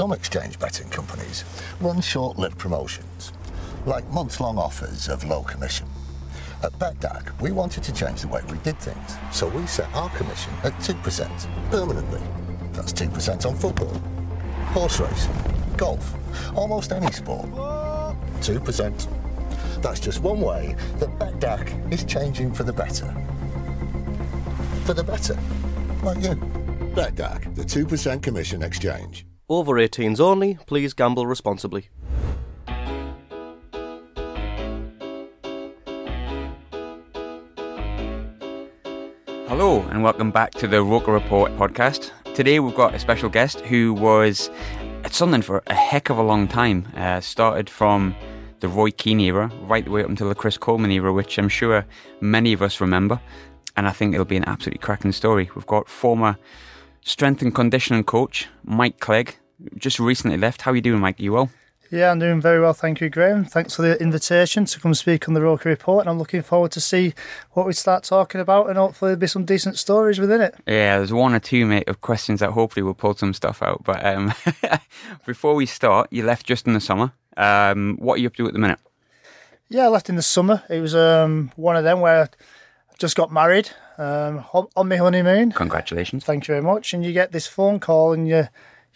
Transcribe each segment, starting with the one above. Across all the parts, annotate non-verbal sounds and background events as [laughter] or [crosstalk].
Some exchange betting companies run short-lived promotions, like months-long offers of low commission. At BETDAQ, we wanted to change the way we did things, so we set our commission at 2% permanently. That's 2% on football, horse racing, golf, almost any sport. 2%. That's just one way that BETDAQ is changing for the better. For the better. Like you. BETDAQ, the 2% commission exchange. Over 18s only, please gamble responsibly. Hello, and welcome back to the Roker Report podcast. Today we've got a special guest who was at Sunderland for a heck of a long time. Uh, started from the Roy Keane era right the way up until the Chris Coleman era, which I'm sure many of us remember. And I think it'll be an absolutely cracking story. We've got former strength and conditioning coach Mike Clegg, just recently left. How are you doing, Mike? You well? Yeah, I'm doing very well, thank you, Graham. Thanks for the invitation to come speak on the Roker Report, and I'm looking forward to see what we start talking about, and hopefully there'll be some decent stories within it. Yeah, there's one or two, mate, of questions that hopefully will pull some stuff out. But um, [laughs] before we start, you left just in the summer. Um, what are you up to at the minute? Yeah, I left in the summer. It was um, one of them where I just got married um, on on my honeymoon. Congratulations. Thank you very much. And you get this phone call, and you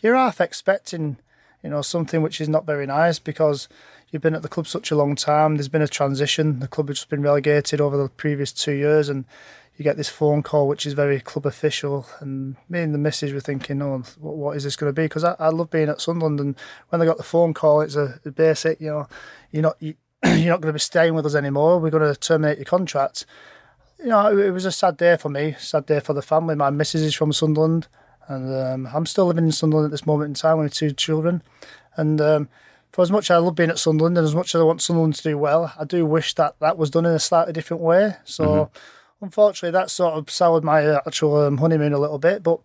you're half expecting, you know, something which is not very nice because you've been at the club such a long time. There's been a transition. The club has just been relegated over the previous two years, and you get this phone call which is very club official. And me and the missus were thinking, oh, what, is this going to be? Because I, I love being at Sunderland, and when they got the phone call, it's a, a basic, you know, you're not you, [clears throat] you're not going to be staying with us anymore. We're going to terminate your contract you know, it was a sad day for me, sad day for the family. My missus is from Sunderland, and um, I'm still living in Sunderland at this moment in time with two children. And um, for as much as I love being at Sunderland and as much as I want Sunderland to do well, I do wish that that was done in a slightly different way. So, unfortunately, that sort of soured my uh, actual um, honeymoon a little bit. But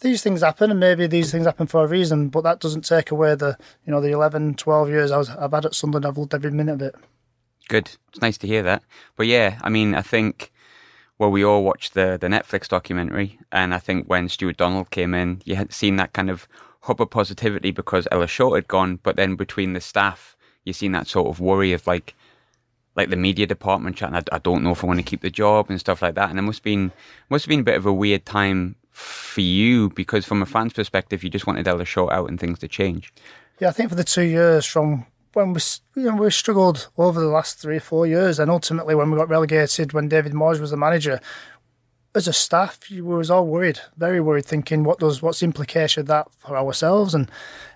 these things happen, and maybe these things happen for a reason. But that doesn't take away the, you know, the 11, 12 years I was, I've had at Sunderland. I've loved every minute of it. Good. It's nice to hear that. But yeah, I mean, I think well, we all watched the the Netflix documentary, and I think when Stuart Donald came in, you had seen that kind of hub of positivity because Ellis Short had gone, but then between the staff, you seen that sort of worry of like, like the media department chatting, I, I don't know if I want to keep the job and stuff like that, and it must have been must have been a bit of a weird time for you because from a fan's perspective, you just wanted Ellis Short out and things to change. Yeah, I think for the two years from when we you know, we struggled over the last three or four years, and ultimately when we got relegated, when David Moyes was the manager, as a staff, we was all worried, very worried, thinking what does what's the implication of that for ourselves and.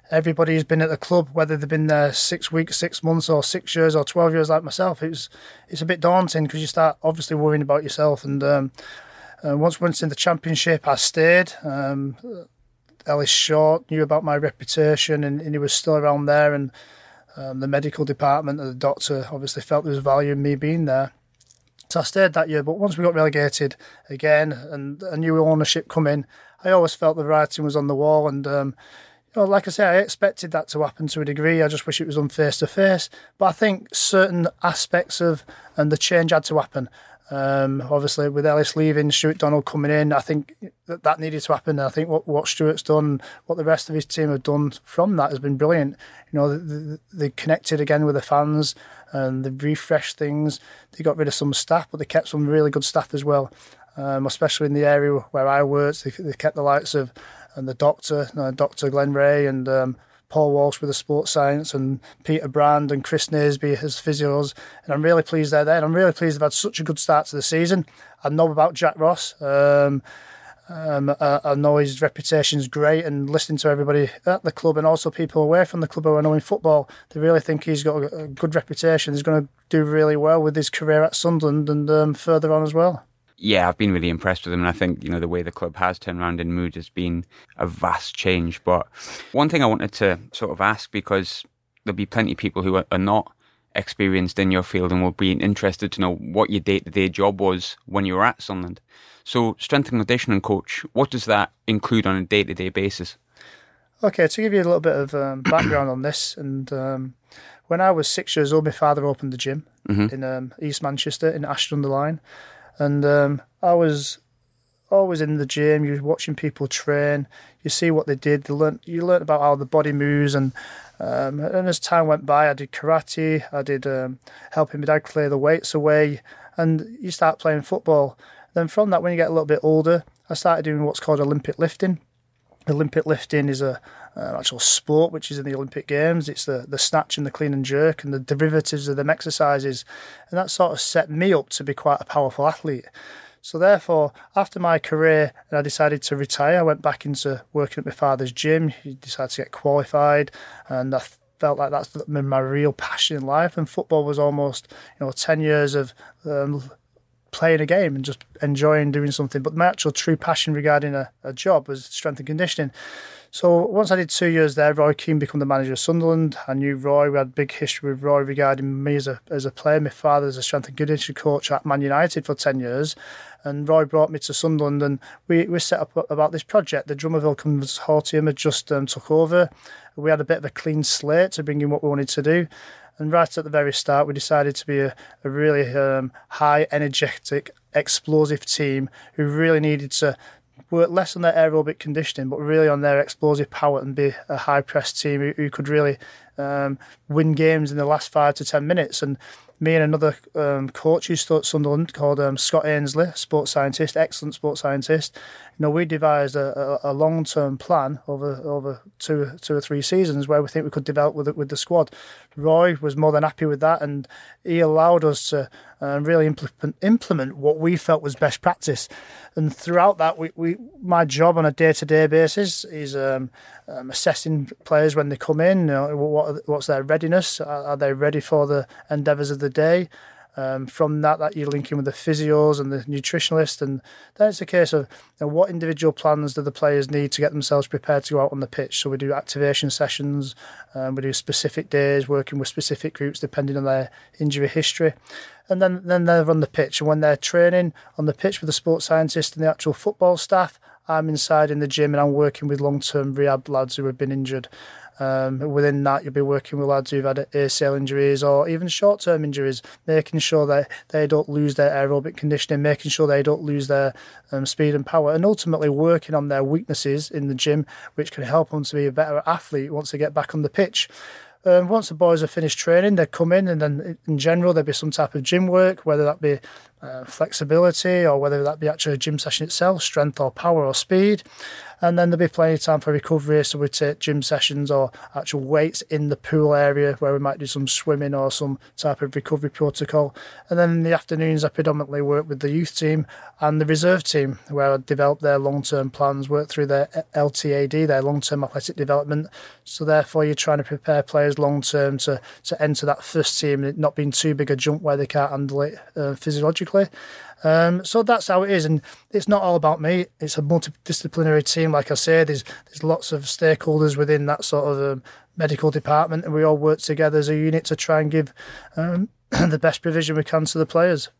Everybody who's been at the club, whether they've been there six weeks, six months, or six years, or twelve years, like myself, it's it's a bit daunting because you start obviously worrying about yourself. And um, uh, once once in the championship, I stayed. Um, Ellis Short knew about my reputation, and, and he was still around there. And um, the medical department and the doctor obviously felt there was value in me being there. So I stayed that year, but once we got relegated again and a new ownership come in, I always felt the writing was on the wall. And um, you know, like I say, I expected that to happen to a degree. I just wish it was done face to face. But I think certain aspects of and the change had to happen. Um, obviously, with Ellis leaving, Stuart Donald coming in, I think that that needed to happen. And I think what, what Stuart's done, what the rest of his team have done from that has been brilliant. You know, they, they connected again with the fans and they refreshed things. They got rid of some staff, but they kept some really good staff as well, um, especially in the area where I worked. They, they kept the likes of and the doctor, uh, Dr. Glenn Ray, and um, Paul Walsh with the sports science, and Peter Brand and Chris Naseby as physios. And I'm really pleased they're there. And I'm really pleased they've had such a good start to the season. I know about Jack Ross. Um, um, I, I, know his reputation is great, and listening to everybody at the club and also people away from the club who are knowing football, they really think he's got a, a good reputation. He's going to do really well with his career at Sunderland and um, further on as well. Yeah, I've been really impressed with them. and I think you know the way the club has turned around in mood has been a vast change. But one thing I wanted to sort of ask because there'll be plenty of people who are, are not experienced in your field and will be interested to know what your day to day job was when you were at Sunderland. So, strength and conditioning coach, what does that include on a day to day basis? Okay, to give you a little bit of um, [coughs] background on this, and um, when I was six years old, my father opened the gym mm-hmm. in um, East Manchester in Ashton under Lyne, and um, I was always in the gym. You're watching people train. You see what they did. You learn. You learn about how the body moves, and um, and as time went by, I did karate. I did um, helping my dad clear the weights away, and you start playing football. Then from that, when you get a little bit older, I started doing what's called Olympic lifting. Olympic lifting is a an actual sport which is in the Olympic Games. It's the the snatch and the clean and jerk and the derivatives of them exercises, and that sort of set me up to be quite a powerful athlete. So therefore, after my career, and I decided to retire, I went back into working at my father's gym. He decided to get qualified, and I felt like that's been my real passion in life. And football was almost, you know, ten years of um, playing a game and just enjoying doing something. But my actual true passion regarding a, a job was strength and conditioning. So once I did two years there, Roy Keane became the manager of Sunderland. I knew Roy. We had big history with Roy regarding me as a as a player. My father was a strength and conditioning coach at Man United for ten years, and Roy brought me to Sunderland, and we, we set up about this project. The Drumaville Consortium had just um, took over. We had a bit of a clean slate to bring in what we wanted to do. And right at the very start, we decided to be a, a really um, high, energetic, explosive team who really needed to work less on their aerobic conditioning, but really on their explosive power and be a high press team who, who could really um, win games in the last five to ten minutes. And me and another um, coach who's taught Sunderland called um, Scott Ainsley, sports scientist, excellent sports scientist. You know, we devised a, a, a long term plan over over two two or three seasons where we think we could develop with it with the squad. Roy was more than happy with that, and he allowed us to uh, really implement implement what we felt was best practice. And throughout that, we, we my job on a day to day basis is um, um, assessing players when they come in. You know, what what's their readiness? Are, are they ready for the endeavours of the day? Um, from that, that you're linking with the physios and the nutritionist, and then it's a case of you know, what individual plans do the players need to get themselves prepared to go out on the pitch. So we do activation sessions, um, we do specific days working with specific groups depending on their injury history, and then then they're on the pitch. And when they're training on the pitch with the sports scientist and the actual football staff, I'm inside in the gym and I'm working with long term rehab lads who have been injured. Um, within that, you'll be working with lads who've had ACL injuries or even short term injuries, making sure that they don't lose their aerobic conditioning, making sure they don't lose their um, speed and power, and ultimately working on their weaknesses in the gym, which can help them to be a better athlete once they get back on the pitch. Um, once the boys have finished training, they come in, and then in general there'll be some type of gym work, whether that be uh, flexibility or whether that be actually a gym session itself, strength or power or speed and then there'll be plenty of time for recovery. So we take gym sessions or actual weights in the pool area where we might do some swimming or some type of recovery protocol. And then in the afternoons, I predominantly work with the youth team and the reserve team where I develop their long term plans, work through their LTAD, their long term athletic development. So therefore, you're trying to prepare players long term to, to enter that first team and not being too big a jump where they can't handle it uh, physiologically. Um, so that's how it is, and it's not all about me. It's a multidisciplinary team. Like I say, there's there's lots of stakeholders within that sort of um, medical department, and we all work together as a unit to try and give um, [clears throat] the best provision we can to the players.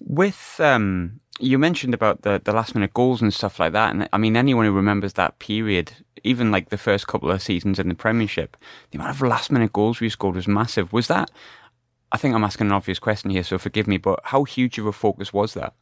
With um, you mentioned about the the last minute goals and stuff like that, and I mean anyone who remembers that period, even like the first couple of seasons in the Premiership, the amount of last minute goals we scored was massive. Was that I think I'm asking an obvious question here, so forgive me, but how huge of a focus was that?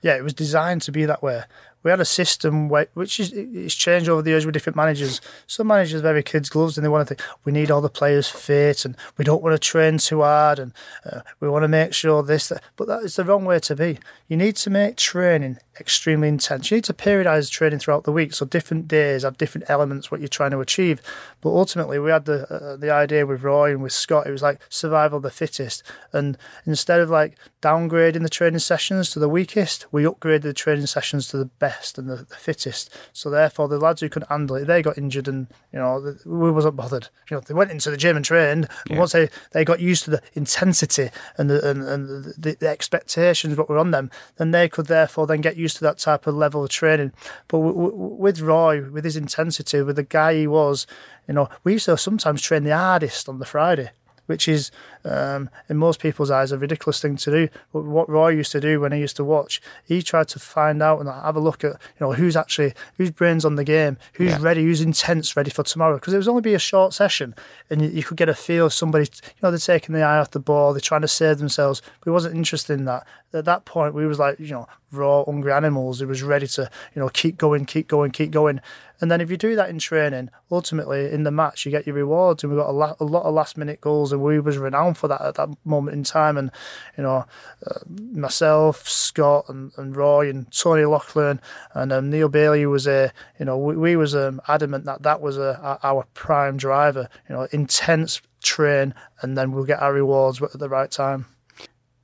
Yeah, it was designed to be that way. We had a system which is it's changed over the years with different managers. Some managers wear kids' gloves and they want to think we need all the players fit and we don't want to train too hard and uh, we want to make sure this. That. But that is the wrong way to be. You need to make training extremely intense. You need to periodise training throughout the week so different days have different elements what you're trying to achieve. But ultimately, we had the uh, the idea with Roy and with Scott. It was like survival of the fittest, and instead of like downgrading the training sessions to the weakest, we upgraded the training sessions to the best and the, the fittest. So therefore, the lads who couldn't handle it, they got injured, and you know we wasn't bothered. You know, they went into the gym and trained, yeah. and once they, they got used to the intensity and the and, and the, the expectations what were on them, then they could therefore then get used to that type of level of training. But w- w- with Roy, with his intensity, with the guy he was, you know, we used to sometimes train the hardest on the Friday which is um, in most people's eyes a ridiculous thing to do. But what Roy used to do when he used to watch, he tried to find out and have a look at you know who's actually whose brains on the game, who's yeah. ready, who's intense, ready for tomorrow. Because it was only be a short session, and you, you, could get a feel of somebody. You know, they're taking the eye off the ball, they're trying to save themselves. But he wasn't interested in that. At that point, we was like you know raw, hungry animals. He was ready to you know keep going, keep going, keep going. And then if you do that in training, ultimately in the match you get your rewards. And we got a, la- a lot of last minute goals, and we was renowned for that at that moment in time. And you know, uh, myself, Scott, and, and Roy, and Tony Loughlan, and um, Neil Bailey was a you know we, we was um, adamant that that was a, our prime driver. You know, intense train, and then we'll get our rewards at the right time.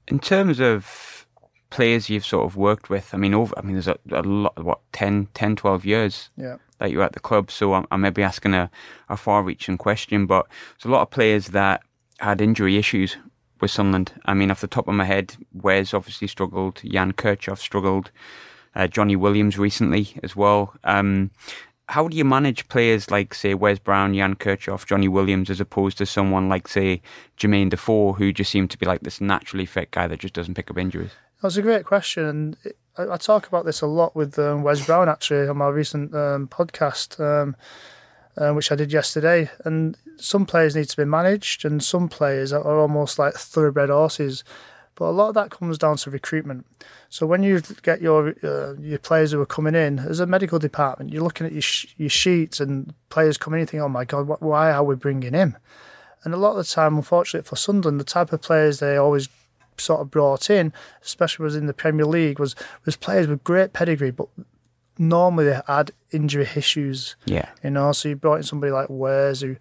In terms of players you've sort of worked with, I mean, over, I mean, there's a, a lot, what, 10, 10, 12 years yeah that you're at the club. So I'm, I'm maybe asking a, a far reaching question, but there's a lot of players that had injury issues with Sunderland. I mean, off the top of my head, Wes obviously struggled, Jan Kirchhoff struggled, uh, Johnny Williams recently as well. Um, how do you manage players like, say, Wes Brown, Jan Kirchhoff, Johnny Williams, as opposed to someone like, say, Jermaine Defoe, who just seemed to be like this naturally fit guy that just doesn't pick up injuries? That's a great question, and I, talk about this a lot with um, Wes Brown actually on my recent um, podcast, um, uh, which I did yesterday. And some players need to be managed, and some players are almost like thoroughbred horses. But a lot of that comes down to recruitment. So when you get your uh, your players who are coming in as a medical department, you're looking at your sh- your sheets and players coming in, you think, "Oh my God, why are we bringing him?" And a lot of the time, unfortunately for Sunderland, the type of players they always sort of brought in, especially was in the Premier League, was was players with great pedigree, but normally they had injury issues. Yeah, you know. So you brought in somebody like Wes, who,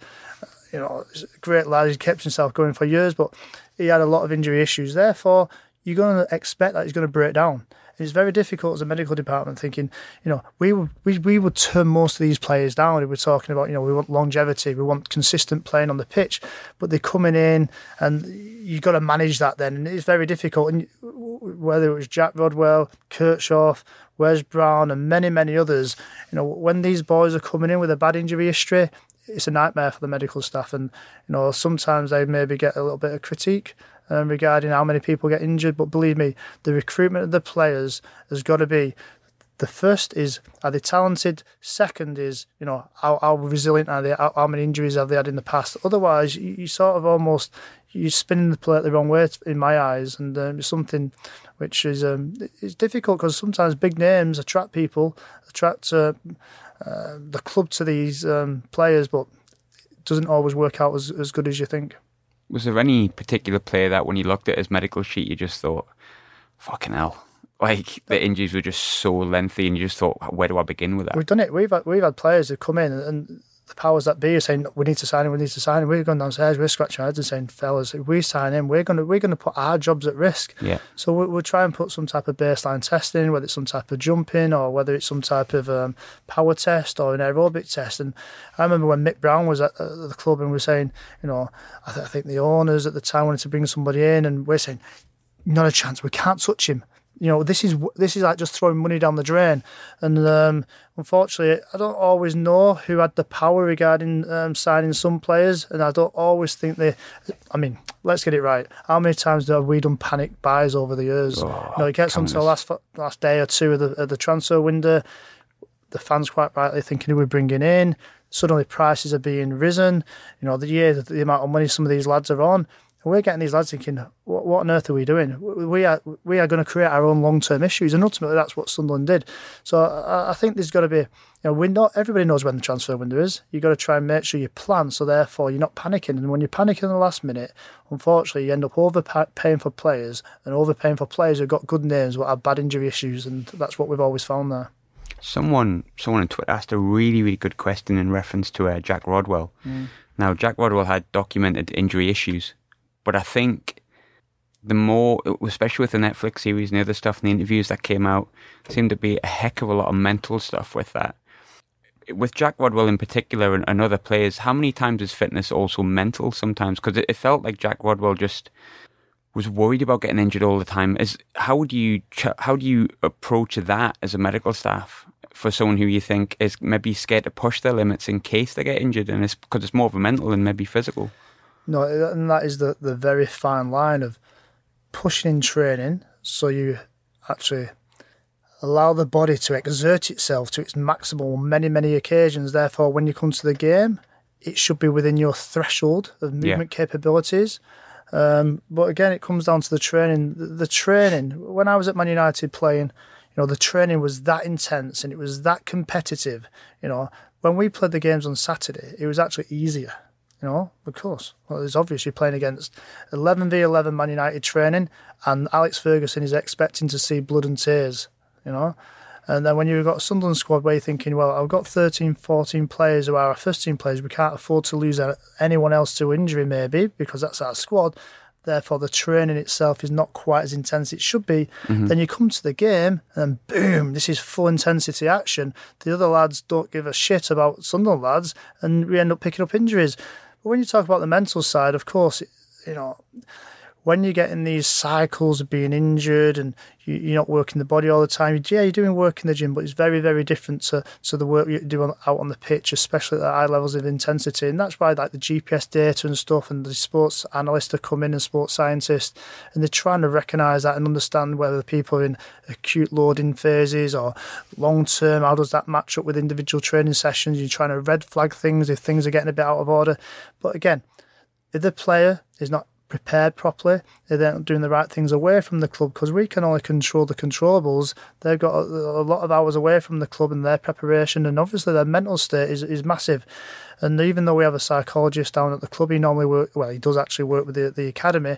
you know, great lad. He kept himself going for years, but he had a lot of injury issues. Therefore, you're going to expect that he's going to break down. It's very difficult as a medical department thinking, you know, we would we, we would turn most of these players down. We're talking about, you know, we want longevity, we want consistent playing on the pitch, but they're coming in and you've got to manage that then, and it's very difficult. And whether it was Jack Rodwell, Kirchhoff, Wes Brown, and many many others, you know, when these boys are coming in with a bad injury history, it's a nightmare for the medical staff, and you know sometimes they maybe get a little bit of critique um, regarding how many people get injured. But believe me, the recruitment of the players has got to be the first is are they talented? Second is you know how, how resilient are they? How, how, many injuries have they had in the past? Otherwise, you, you, sort of almost you're spinning the plate the wrong way in my eyes, and um, it's something which is um, it's difficult because sometimes big names attract people, attract uh, uh, the club to these um, players, but it doesn't always work out as, as good as you think was there any particular player that when you looked at his medical sheet, you just thought, fucking hell? Like the injuries were just so lengthy, and you just thought, where do I begin with that? We've done it. We've had, we've had players who come in and the powers that be are saying we need to sign him, we need to sign him. We're going downstairs, we're scratching our heads and saying, fellas, if we sign him, we're going to we're going to put our jobs at risk. Yeah. So we'll, we'll try and put some type of baseline testing, whether it's some type of jumping or whether it's some type of um, power test or an aerobic test. And I remember when Mick Brown was at, the club and we are saying, you know, I, th- I think the owners at the time wanted to bring somebody in, and we're saying, not a chance, we can't touch him you know, this is this is like just throwing money down the drain. And um, unfortunately, I don't always know who had the power regarding um, signing some players, and I don't always think they. I mean, let's get it right. How many times have we done panic buys over the years? Oh, you know, it gets until the last last day or two of the of the transfer window. The fans quite rightly thinking who we're bringing in. Suddenly, prices are being risen. You know, the year the amount of money some of these lads are on And we're getting these lads thinking, what, what on earth are we doing? We are we are going to create our own long term issues, and ultimately that's what Sunderland did. So I, I think there's got to be, you know, we not everybody knows when the transfer window is. You've got to try and make sure you plan, so therefore you're not panicking. And when you're panicking in the last minute, unfortunately, you end up overpaying for players and overpaying for players who've got good names but have bad injury issues, and that's what we've always found there. Someone, someone on Twitter asked a really, really good question in reference to uh, Jack Rodwell. Mm. Now, Jack Rodwell had documented injury issues but I think the more, especially with the Netflix series and the other stuff and the interviews that came out, seemed to be a heck of a lot of mental stuff with that. With Jack Rodwell in particular and, and other players, how many times is fitness also mental sometimes? Because it, it, felt like Jack Rodwell just was worried about getting injured all the time. Is how do you how do you approach that as a medical staff for someone who you think is maybe scared to push their limits in case they get injured, and it's because it's more of a mental than maybe physical. No, and that is the, the very fine line of pushing in training so you actually allow the body to exert itself to its maximal on many, many occasions. Therefore, when you come to the game, it should be within your threshold of movement yeah. capabilities. Um, but again, it comes down to the training. The, the, training, when I was at Man United playing, you know, the training was that intense and it was that competitive. You know, when we played the games on Saturday, it was actually easier you know, of course. Well, it's obvious you're playing against 11 v 11 Man United training, and Alex Ferguson is expecting to see blood and tears, you know. And then when you've got a Sunderland squad where you're thinking, well, I've got 13, 14 players who are our first team players, we can't afford to lose anyone else to injury, maybe, because that's our squad. Therefore, the training itself is not quite as intense as it should be. Mm-hmm. Then you come to the game and boom, this is full intensity action. The other lads don't give a shit about Sunderland lads, and we end up picking up injuries. But when you talk about the mental side, of course, you know, when you get in these cycles of being injured and you, are not working the body all the time, yeah, you're doing work in the gym, but it's very, very different to, to the work you do on, out on the pitch, especially at the high levels of intensity. And that's why like the GPS data and stuff and the sports analysts are coming and sports scientists and they're trying to recognise that and understand whether the people are in acute loading phases or long term, how does that match up with individual training sessions? You're trying to red flag things if things are getting a bit out of order. But again, if the player is not prepared properly. They're doing the right things away from the club because we can only control the controllables. They've got a, a, lot of hours away from the club and their preparation, and obviously their mental state is, is massive. And even though we have a psychologist down at the club, he normally work well. He does actually work with the, the academy.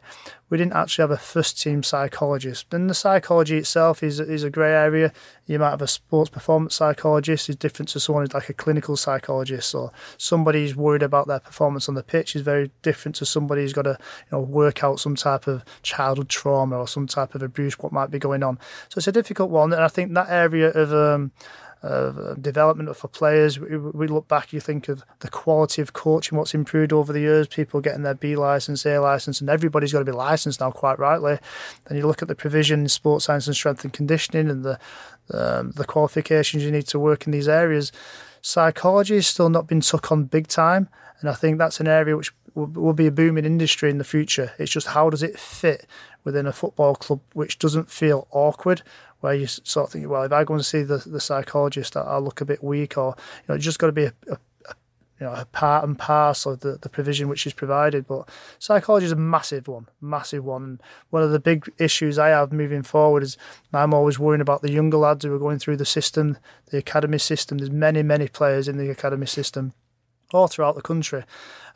We didn't actually have a first team psychologist. And the psychology itself is is a grey area. You might have a sports performance psychologist. is different to someone who's like a clinical psychologist, or somebody who's worried about their performance on the pitch is very different to somebody who's got to you know work out some type of childhood trauma or some type of abuse what might be going on. So it's a difficult one, and I think that area of um, development for players. We, we, look back, you think of the quality of coaching, what's improved over the years, people getting their B license, A license, and everybody's got to be licensed now, quite rightly. Then you look at the provision in sports science and strength and conditioning and the, um, the qualifications you need to work in these areas. Psychology has still not been took on big time, and I think that's an area which will be a booming industry in the future. It's just how does it fit within a football club which doesn't feel awkward, where you sort of think, well, if I go and see the, the psychologist, I'll look a bit weak, or you know, it's just got to be a, a you know a part and parcel of the, the provision which is provided. But psychology is a massive one, massive one. And one of the big issues I have moving forward is I'm always worrying about the younger lads who are going through the system, the academy system. There's many, many players in the academy system all throughout the country.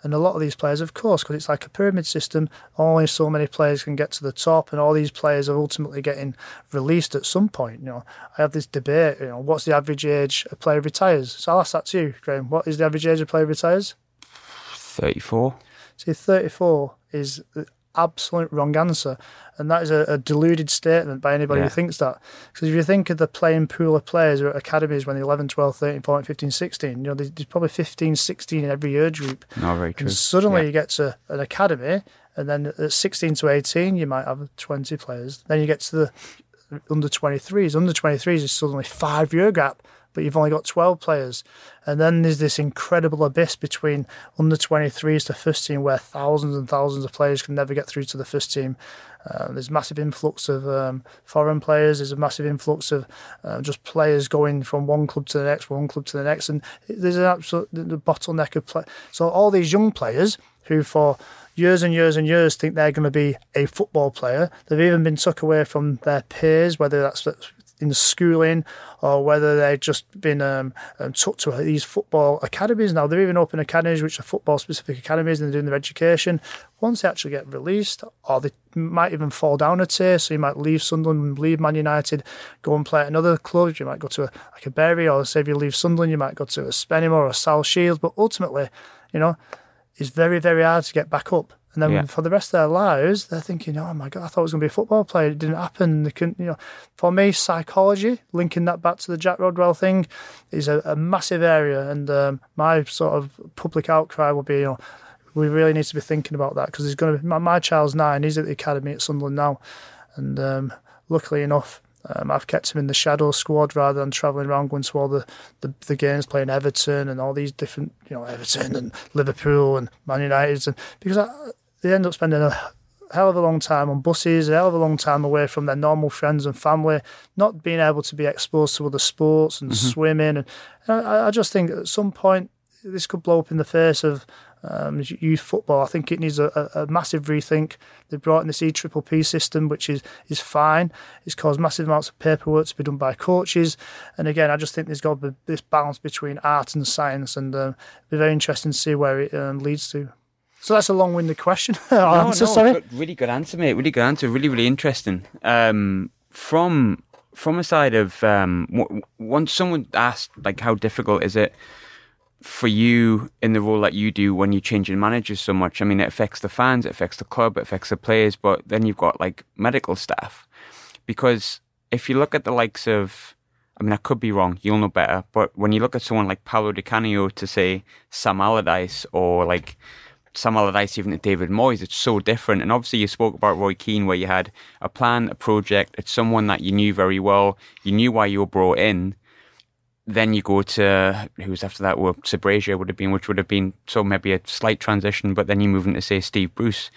And a lot of these players, of course, because it's like a pyramid system, only so many players can get to the top, and all these players are ultimately getting released at some point. You know, I have this debate. You know, what's the average age a player retires? So I'll ask that to you, Graham. What is the average age a player retires? Thirty-four. See, thirty-four is absolute wrong answer. And that is a, a deluded statement by anybody yeah. who thinks that. Because if you think of the playing pool of players at academies when they're 11, 12, 13, 14, 15, 16, you know, there's, there's probably 15, 16 in every age group. No, very true. And suddenly yeah. you get to an academy, and then at 16 to 18, you might have 20 players. Then you get to the under 23s. Under 23s is suddenly five year gap but you've only got 12 players. And then there's this incredible abyss between under 23s to first team where thousands and thousands of players can never get through to the first team. Uh, there's massive influx of um, foreign players. There's a massive influx of uh, just players going from one club to the next, one club to the next, and there's an absolute the bottleneck of play. So all these young players who for years and years and years think they're going to be a football player. They've even been took away from their peers, whether that's in schooling or whether they've just been um, um, took to these football academies. Now, they're even open academies which are football specific academies and they're doing their education. Once they actually get released, or they might even fall down a tier, so you might leave Sunderland, leave Man United, go and play at another club. You might go to a, like a Bury, or say if you leave Sunderland, you might go to a Spennymoor or a South Shields. But ultimately, you know, it's very, very hard to get back up. And then yeah. for the rest of their lives, they're thinking, "Oh my god, I thought I was going to be a football player. It didn't happen." They couldn't, you know. For me, psychology, linking that back to the Jack Rodwell thing, is a, a massive area. And um, my sort of public outcry will be, you know, we really need to be thinking about that because he's going to be my, my, child's nine. He's at the academy at Sunderland now, and um, luckily enough, um, I've kept him in the shadow squad rather than travelling around going to all the, the, the, games, playing Everton and all these different, you know, Everton and Liverpool and Man United. And because I, they end up spending a hell of a long time on buses, a hell of a long time away from their normal friends and family, not being able to be exposed to other sports and mm-hmm. swimming. And I, I just think at some point this could blow up in the face of um, youth football. I think it needs a, a, massive rethink. They've brought in this E Triple P system, which is is fine. It's caused massive amounts of paperwork to be done by coaches, and again, I just think there's got to be this balance between art and science, and um, it'll be very interesting to see where it um, leads to. So that's a long-winded question. [laughs] answer, no, sorry. Really good answer, mate. Really good answer. Really, really interesting. Um, from from a side of um, once someone asked like how difficult is it for you in the role that you do when you change your managers so much? I mean, it affects the fans, it affects the club, it affects the players, but then you've got like medical staff. Because if you look at the likes of, I mean, I could be wrong, you'll know better, but when you look at someone like Paolo Di Canio to say Sam Allardyce or like Allardyce even to David Moyes, it's so different. And obviously, you spoke about Roy Keane, where you had a plan, a project, it's someone that you knew very well, you knew why you were brought in then you go to who was after that? Well, Sbragia would have been, which would have been so maybe a slight transition. But then you move into say Steve Bruce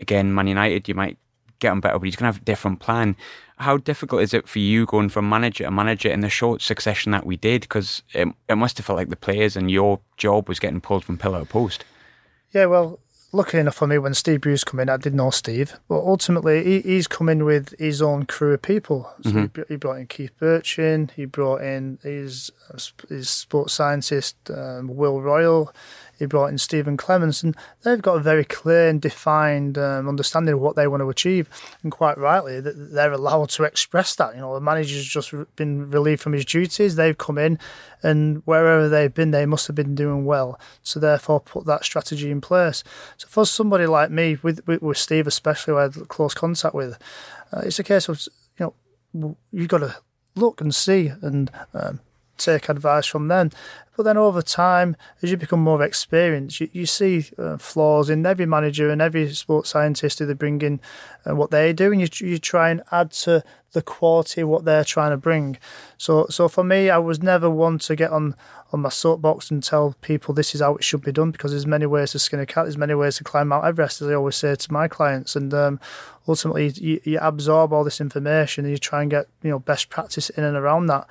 again, Man United. You might get him better, but he's going to have a different plan. How difficult is it for you going from manager to manager in the short succession that we did? Because it, it must have felt like the players and your job was getting pulled from pillar to post. Yeah, well, lucky enough for me, when Steve Bruce come in, I didn't know Steve, but ultimately he, he's come in with his own crew of people. So mm-hmm. he, he, brought in Keith Bertschin, he brought in his his sports scientist um, Will Royal, he brought in Stephen Clements, and they've got a very clear and defined um, understanding of what they want to achieve. And quite rightly, that they're allowed to express that. You know, the manager's just been relieved from his duties. They've come in, and wherever they've been, they must have been doing well. So therefore, put that strategy in place. So for somebody like me, with with, with Steve especially, who I had close contact with, uh, it's a case of you know you've got to look and see and um, take advice from them. But then over time, as you become more experienced, you, you see uh, flaws in every manager and every sports scientist who they bring in and what they do, and you, you try and add to the quality of what they're trying to bring. So, so for me, I was never one to get on, on my soapbox and tell people this is how it should be done because there's many ways to skin a cat, there's many ways to climb Mount Everest, as I always say to my clients. And um, ultimately, you, you absorb all this information and you try and get you know best practice in and around that.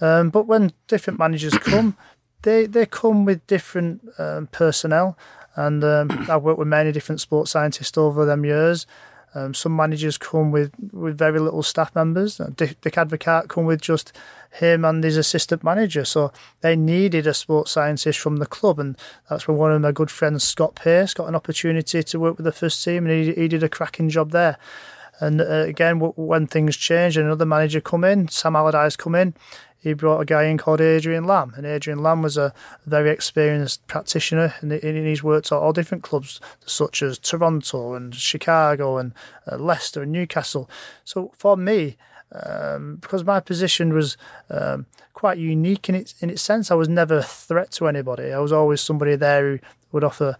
Um, but when different managers come, they they come with different um, personnel, and um, [clears throat] I've worked with many different sports scientists over them years. Um, some managers come with, with very little staff members. Uh, Dick, Dick Advocaat come with just him and his assistant manager. So they needed a sports scientist from the club, and that's when one of my good friends, Scott Pearce, got an opportunity to work with the first team, and he, he did a cracking job there. And uh, again, when things change, and another manager come in, Sam Allardyce come in, he brought a guy in called Adrian Lamb, and Adrian Lamb was a very experienced practitioner, and he's worked at all different clubs such as Toronto and Chicago and uh, Leicester and Newcastle. So for me, um, because my position was um, quite unique in its in its sense. I was never a threat to anybody. I was always somebody there who would offer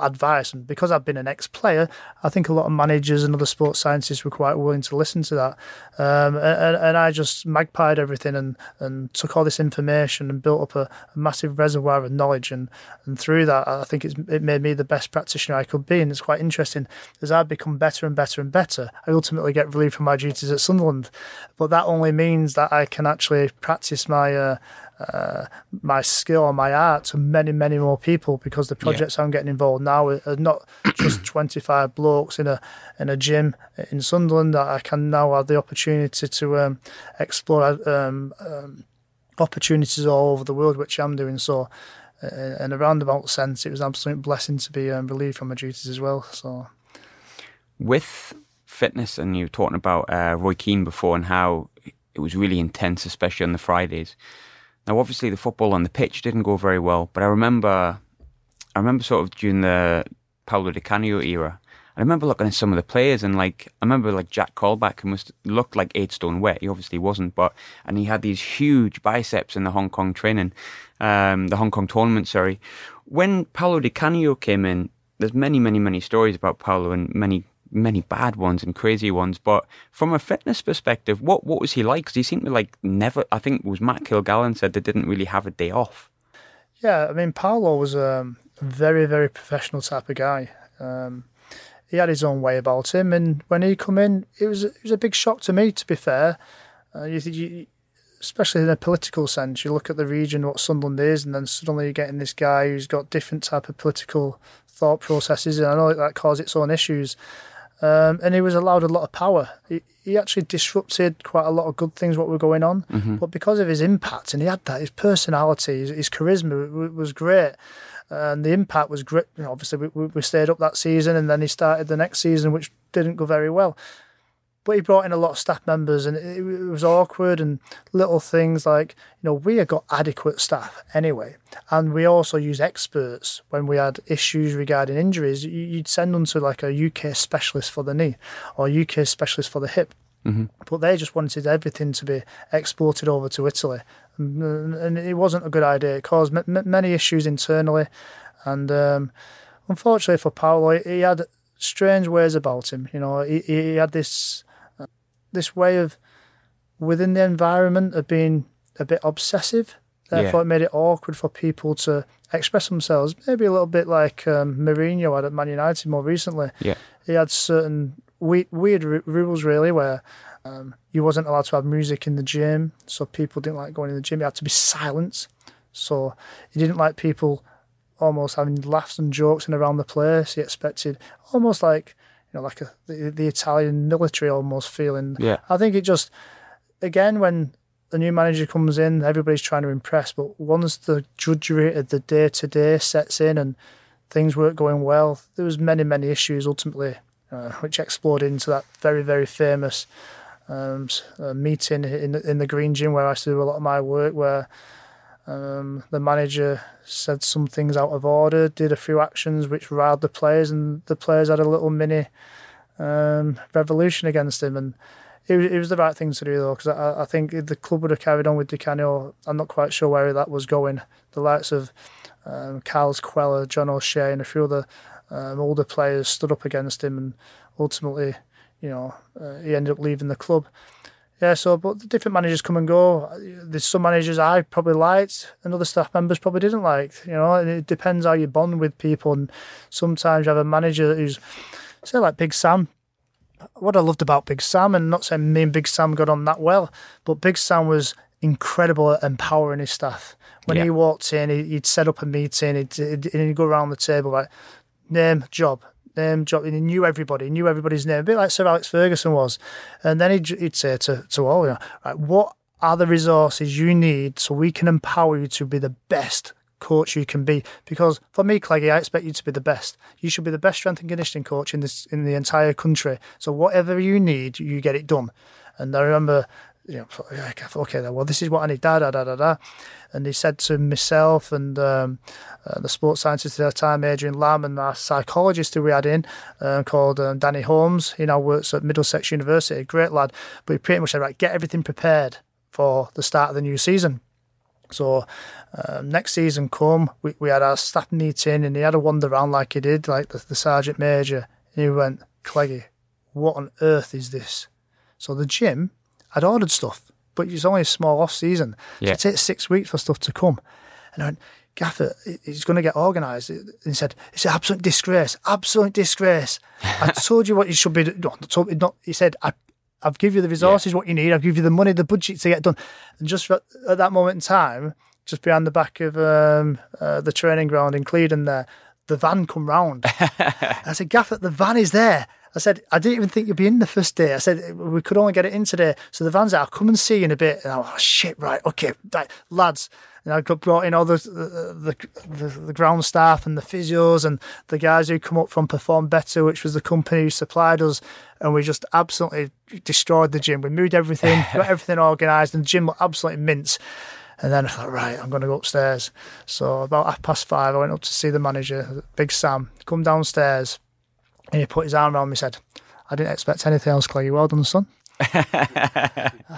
advice. And because I've been an ex-player, I think a lot of managers and other sports scientists were quite willing to listen to that. Um, and, and, I just magpied everything and, and took all this information and built up a, a, massive reservoir of knowledge. And, and through that, I think it's, it made me the best practitioner I could be. And it's quite interesting as I've become better and better and better. I ultimately get relieved from my duties at Sunderland, but that only means that I can actually practice my uh, uh, my skill and my art to many, many more people because the projects yeah. I'm getting involved now are not [clears throat] just 25 blokes in a in a gym in Sunderland. That I can now have the opportunity to um, explore um, um, opportunities all over the world, which I'm doing. So, uh, in a roundabout sense, it was an absolute blessing to be um, relieved from my duties as well. So, with fitness, and you were talking about uh, Roy Keane before and how it was really intense, especially on the Fridays. Now, obviously, the football on the pitch didn't go very well, but I remember, I remember sort of during the Paolo Di Canio era. I remember looking at some of the players and like I remember like Jack Colback who must looked like eight stone wet. He obviously wasn't, but and he had these huge biceps in the Hong Kong training, um, the Hong Kong tournament. Sorry, when Paolo Di Canio came in, there's many, many, many stories about Paolo and many many bad ones and crazy ones. But from a fitness perspective, what what was he like? Because he seemed to like never. I think it was Matt Kilgallon said they didn't really have a day off. Yeah, I mean, Paolo was a very very professional type of guy. Um, he had his own way about him, and when he come in, it was it was a big shock to me. To be fair, uh, you, you, especially in a political sense, you look at the region, what Sunderland is, and then suddenly you're getting this guy who's got different type of political thought processes, and I know that caused its own issues. Um, and he was allowed a lot of power. He, he, actually disrupted quite a lot of good things what were going on, mm-hmm. but because of his impact, and he had that, his personality, his, his charisma was great, and the impact was great. You know, obviously, we, we stayed up that season, and then he started the next season, which didn't go very well. But he brought in a lot of staff members, and it, it was awkward and little things like you know we had got adequate staff anyway, and we also use experts when we had issues regarding injuries. You'd send them to like a UK specialist for the knee or UK specialist for the hip, mm-hmm. but they just wanted everything to be exported over to Italy, and, and it wasn't a good idea. It caused m- many issues internally, and um, unfortunately for Paolo, he had strange ways about him. You know, he, he had this this way of within the environment of being a bit obsessive. Therefore, yeah. it made it awkward for people to express themselves. Maybe a little bit like um, Mourinho had at Man United more recently. Yeah, he had certain weird, weird rules really where um, you wasn't allowed to have music in the gym, so people didn't like going in the gym. You had to be silent, so he didn't like people almost having laughs and jokes and around the place. He expected almost like you know, like a, the, the Italian military almost feeling. Yeah. I think it just, again, when the new manager comes in, everybody's trying to impress, but once the drudgery of the day to day sets in and things weren't going well, there was many, many issues ultimately, uh, which exploded into that very, very famous um, uh, meeting in in the Green Gym where I used to do a lot of my work, where um, the manager said some things out of order, did a few actions which riled the players, and the players had a little mini um, revolution against him. And it, it, was the right thing to do, though, because I, I, think the club would have carried on with Di. I'm not quite sure where that was going. The likes of um, Carlos Cuéllar, John O'Shea, and a few other um, older players stood up against him, and ultimately, you know, uh, he ended up leaving the club. Yeah, so but the different managers come and go. There's some managers I probably liked, and other staff members probably didn't like. You know, and it depends how you bond with people. And sometimes you have a manager who's, say, like Big Sam. What I loved about Big Sam, and not saying me and Big Sam got on that well, but Big Sam was incredible at empowering his staff. When yeah. he walked in, he'd set up a meeting, he'd, he'd go around the table like, name, job, Um, job, and he knew everybody, he knew everybody's name, a bit like Sir Alex Ferguson was. And then he'd, he'd say to, to all, you know, right, what are the resources you need so we can empower you to be the best coach you can be? Because for me, Cleggy, I expect you to be the best. You should be the best strength and conditioning coach in this in the entire country. So whatever you need, you get it done. And I remember you know, okay, well, this is what I need, da da da da. And he said to myself and um, uh, the sports scientist at the time, Adrian Lamb, and our psychologist who we had in uh, called um, Danny Holmes. He now works at Middlesex University, great lad. But he pretty much said, right, get everything prepared for the start of the new season. So um, next season come, we, we had our staff meeting and he had a wander around like he did, like the, the sergeant major. And he went, Cleggy, what on earth is this? So the gym had ordered stuff, but it's only a small off season. Yeah. So it takes six weeks for stuff to come. And I went, Gaffer, it's going to get organised. And he said, it's an absolute disgrace, absolute disgrace. I [laughs] told you what you should be doing. No, told- not, he said, I, I've give you the resources, what you need. I've give you the money, the budget to get done. And just at at that moment in time, just behind the back of um, uh, the training ground in Clevedon there, the van come round. [laughs] I said, Gaffer, the van is there. I said, I didn't even think you'd be in the first day. I said, we could only get it in today. So the van's there. I'll come and see you in a bit. And I went, oh, shit, right, okay, right, lads. And I got brought in all the the, the the ground staff and the physios and the guys who come up from Perform Better, which was the company who supplied us. And we just absolutely destroyed the gym. We moved everything, [laughs] got everything organised, and the gym looked absolutely mince. And then I thought, right, I'm going to go upstairs. So about half past five, I went up to see the manager, Big Sam. Come downstairs, and he put his arm around me and said, I didn't expect anything else, Clay. Well done, son. [laughs] I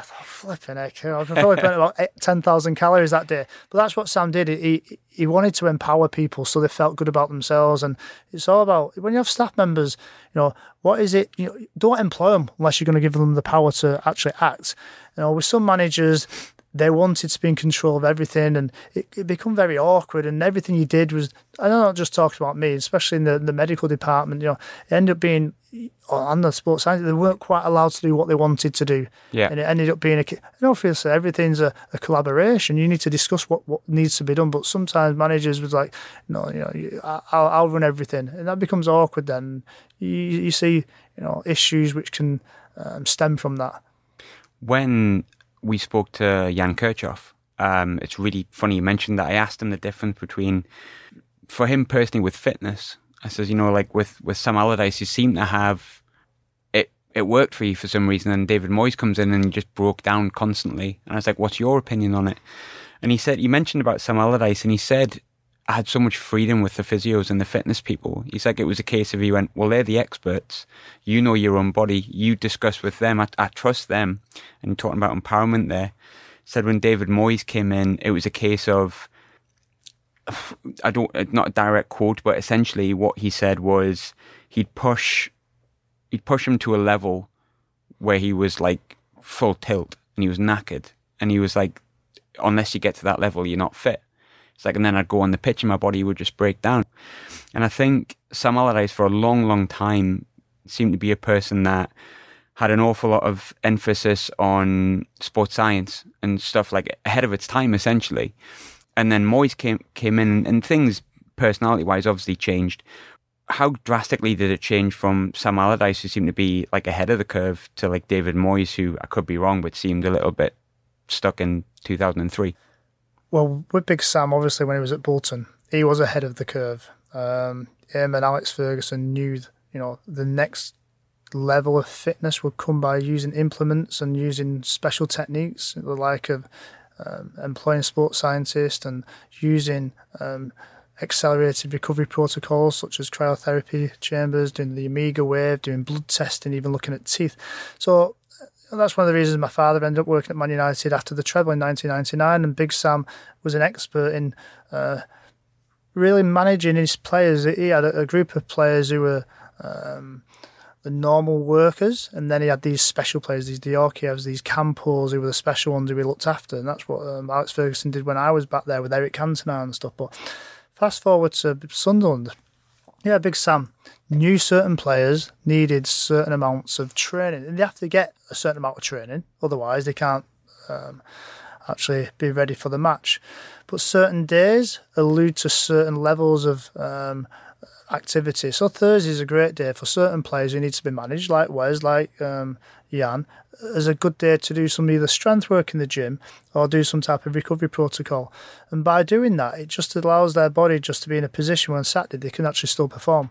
thought, flipping heck, I probably burnt about 10,000 calories that day. But that's what Sam did. He, he wanted to empower people so they felt good about themselves. And it's all about, when you have staff members, you know, what is it? You know, don't employ them unless you're going to give them the power to actually act. You know, with some managers, they wanted to be in control of everything and it, it become very awkward and everything you did was I know not just talking about me, especially in the, the medical department, you know, it ended up being on the sports science, they weren't quite allowed to do what they wanted to do. Yeah. And it ended up being a and obviously everything's a, a collaboration. You need to discuss what, what needs to be done. But sometimes managers was like, no, you know, you- I- I'll, I'll run everything. And that becomes awkward then. You, you see, you know, issues which can um, stem from that. when we spoke to Jan Kirchhoff, um, it's really funny you mentioned that. I asked him the difference between, for him personally, with fitness. I says, you know, like with with Sam Allardyce, you seem to have it. It worked for you for some reason, and David Moyes comes in and just broke down constantly. And I was like, "What's your opinion on it?" And he said, he mentioned about Sam Allardyce, and he said, I had so much freedom with the physios and the fitness people. He's like, it was a case of he went, well, they're the experts. You know your own body. You discuss with them. I, I trust them. And talking about empowerment there. Said when David Moyes came in, it was a case of, I don't, not a direct quote, but essentially what he said was he'd push, he'd push him to a level where he was like full tilt and he was knackered. And he was like, unless you get to that level, you're not fit. It's like, and then I'd go on the pitch and my body would just break down. And I think Sam Allardyce for a long, long time seemed to be a person that had an awful lot of emphasis on sports science and stuff like ahead of its time, essentially. And then Moyes came came in, and things personality wise obviously changed. How drastically did it change from Sam Allardyce, who seemed to be like ahead of the curve, to like David Moyes, who I could be wrong, but seemed a little bit stuck in 2003? Well, with Big Sam, obviously, when he was at Bolton, he was ahead of the curve. Um, him and Alex Ferguson knew, you know, the next level of fitness would come by using implements and using special techniques, the like of um, employing sports scientists and using um, accelerated recovery protocols such as cryotherapy chambers, doing the Omegawave, doing blood testing, even looking at teeth. So and that's one of the reasons my father ended up working at Man United after the treble in 1999. And Big Sam was an expert in uh, really managing his players. He had a, a group of players who were um, the normal workers, and then he had these special players, these Djorkaeffs, these Campos, who were the special ones who he looked after. And that's what um, Alex Ferguson did when I was back there with Eric Cantona and stuff. But fast forward to Sunderland. Yeah, Big Sam knew certain players needed certain amounts of training, and they have to get a certain amount of training, otherwise they can't um, actually be ready for the match. But certain days allude to certain levels of um, activity. So Thursday is a great day for certain players who need to be managed, like Wes, like um, Jan, as a good day to do some either strength work in the gym or do some type of recovery protocol. And by doing that, it just allows their body just to be in a position when Saturday they can actually still perform.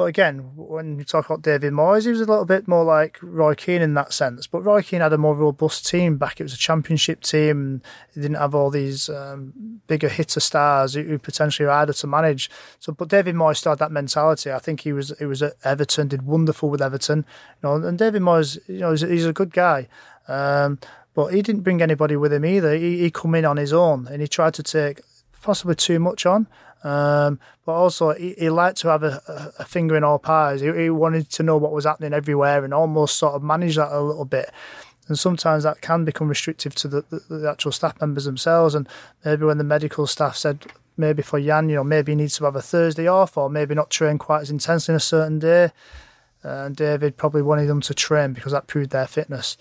But again, when you talk about David Moyes, he was a little bit more like Roy Keane in that sense. But Roy Keane had a more robust team back. It was a championship team, he didn't have all these um, bigger hitter stars who, who potentially were harder to manage. So, but David Moyes still had that mentality. I think he was he was at Everton, did wonderful with Everton. You know, and David Moyes, you know, he's, he's a good guy. Um, but he didn't bring anybody with him either. He, he come in on his own and he tried to take possibly too much on. Um, but also, he, he, liked to have a, a, finger in all pies. He, he, wanted to know what was happening everywhere and almost sort of manage that a little bit. And sometimes that can become restrictive to the, the, the actual staff members themselves. And maybe when the medical staff said, maybe for Jan, you know, maybe he needs to have a Thursday off or maybe not train quite as intensely in a certain day. And David probably wanted them to train because that proved their fitness.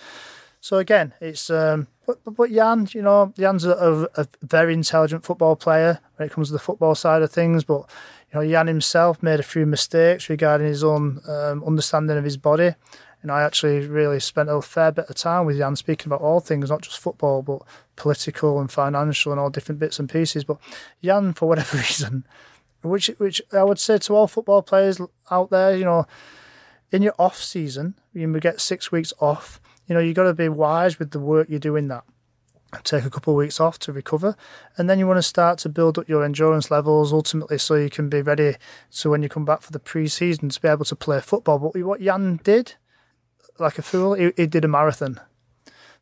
So again, it's um, but, but, but Jan, you know, Jan's a, a, very intelligent football player when it comes to the football side of things. But you know, Jan himself made a few mistakes regarding his own um, understanding of his body. And I actually really spent a fair bit of time with Jan speaking about all things, not just football, but political and financial and all different bits and pieces. But Jan, for whatever [laughs] reason, which which I would say to all football players out there, you know, in your off season, you get six weeks off you know, you've got to be wise with the work you're doing that. Take a couple of weeks off to recover, and then you want to start to build up your endurance levels ultimately so you can be ready. So when you come back for the pre season to be able to play football. But what Jan did, like a fool, he, he did a marathon.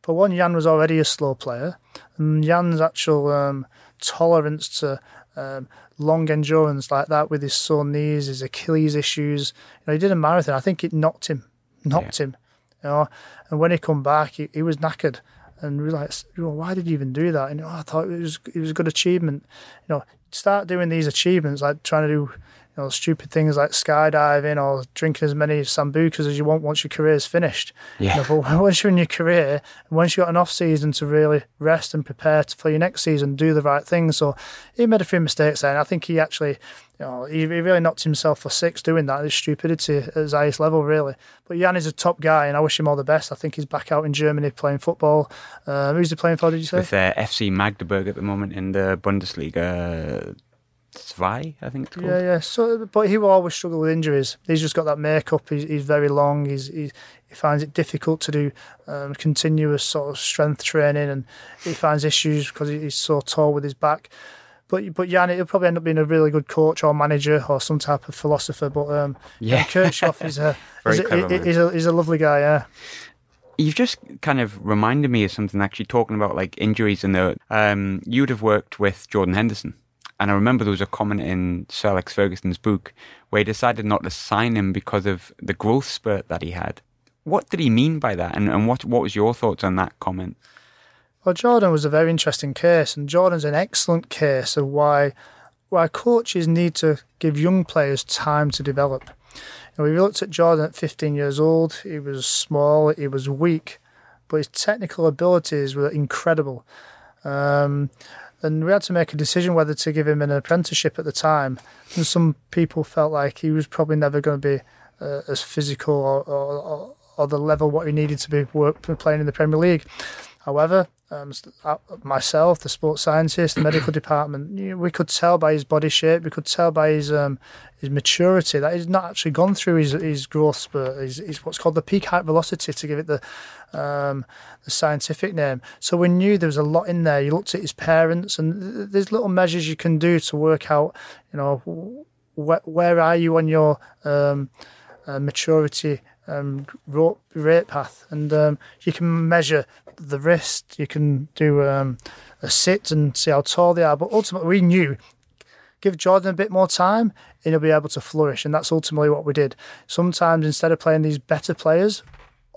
For one, Jan was already a slow player, and Jan's actual um, tolerance to um, long endurance like that with his sore knees, his Achilles issues. You know, he did a marathon. I think it knocked him, knocked yeah. him. You know, and when he come back, he, he was knackered and realized, you know, why did you even do that? And I thought it was it was a good achievement. You know, start doing these achievements like trying to do you know, stupid things like skydiving or drinking as many sambucas as you want once your career is finished. Yeah. You know, but [laughs] once you're in your career, once you've got an off season to really rest and prepare for your next season, do the right thing. So he made a few mistakes there, and I think he actually, you know, he, he really knocked himself for six doing that. It's stupidity at his highest level, really. But Jan is a top guy, and I wish him all the best. I think he's back out in Germany playing football. Um, who's he playing for? Did you say? With uh, FC Magdeburg at the moment in the Bundesliga. Zwei, I think it's called. Yeah, yeah. So, but he will always struggle with injuries. He's just got that makeup. He's, he's very long. He's, he, he finds it difficult to do um, continuous sort of strength training, and he finds issues because he's so tall with his back. But but Jan, he'll probably end up being a really good coach or manager or some type of philosopher. But um, yeah, Kirchhoff is a, [laughs] is a, he's a he's a lovely guy. Yeah. You've just kind of reminded me of something actually talking about like injuries and the um, you'd have worked with Jordan Henderson. And I remember there was a comment in Sir Alex Ferguson's book where he decided not to sign him because of the growth spurt that he had. What did he mean by that? And, and what, what was your thoughts on that comment? Well, Jordan was a very interesting case, and Jordan's an excellent case of why why coaches need to give young players time to develop. And we looked at Jordan at 15 years old. He was small, he was weak, but his technical abilities were incredible. Um, and we had to make a decision whether to give him an apprenticeship at the time. And some people felt like he was probably never going to be uh, as physical or, or, or, the level what he needed to be work, playing in the Premier League. However, um, uh, myself, the sports scientist, the medical department, you know, we could tell by his body shape, we could tell by his um, his maturity that he's not actually gone through his, his growth spurt. His what's called the peak height velocity, to give it the um, the scientific name. So we knew there was a lot in there. You looked at his parents, and there's little measures you can do to work out, you know, wh- where are you on your um, uh, maturity um, rate path, and um, you can measure the wrist. You can do um, a sit and see how tall they are. But ultimately, we knew give Jordan a bit more time and he'll be able to flourish. And that's ultimately what we did. Sometimes instead of playing these better players,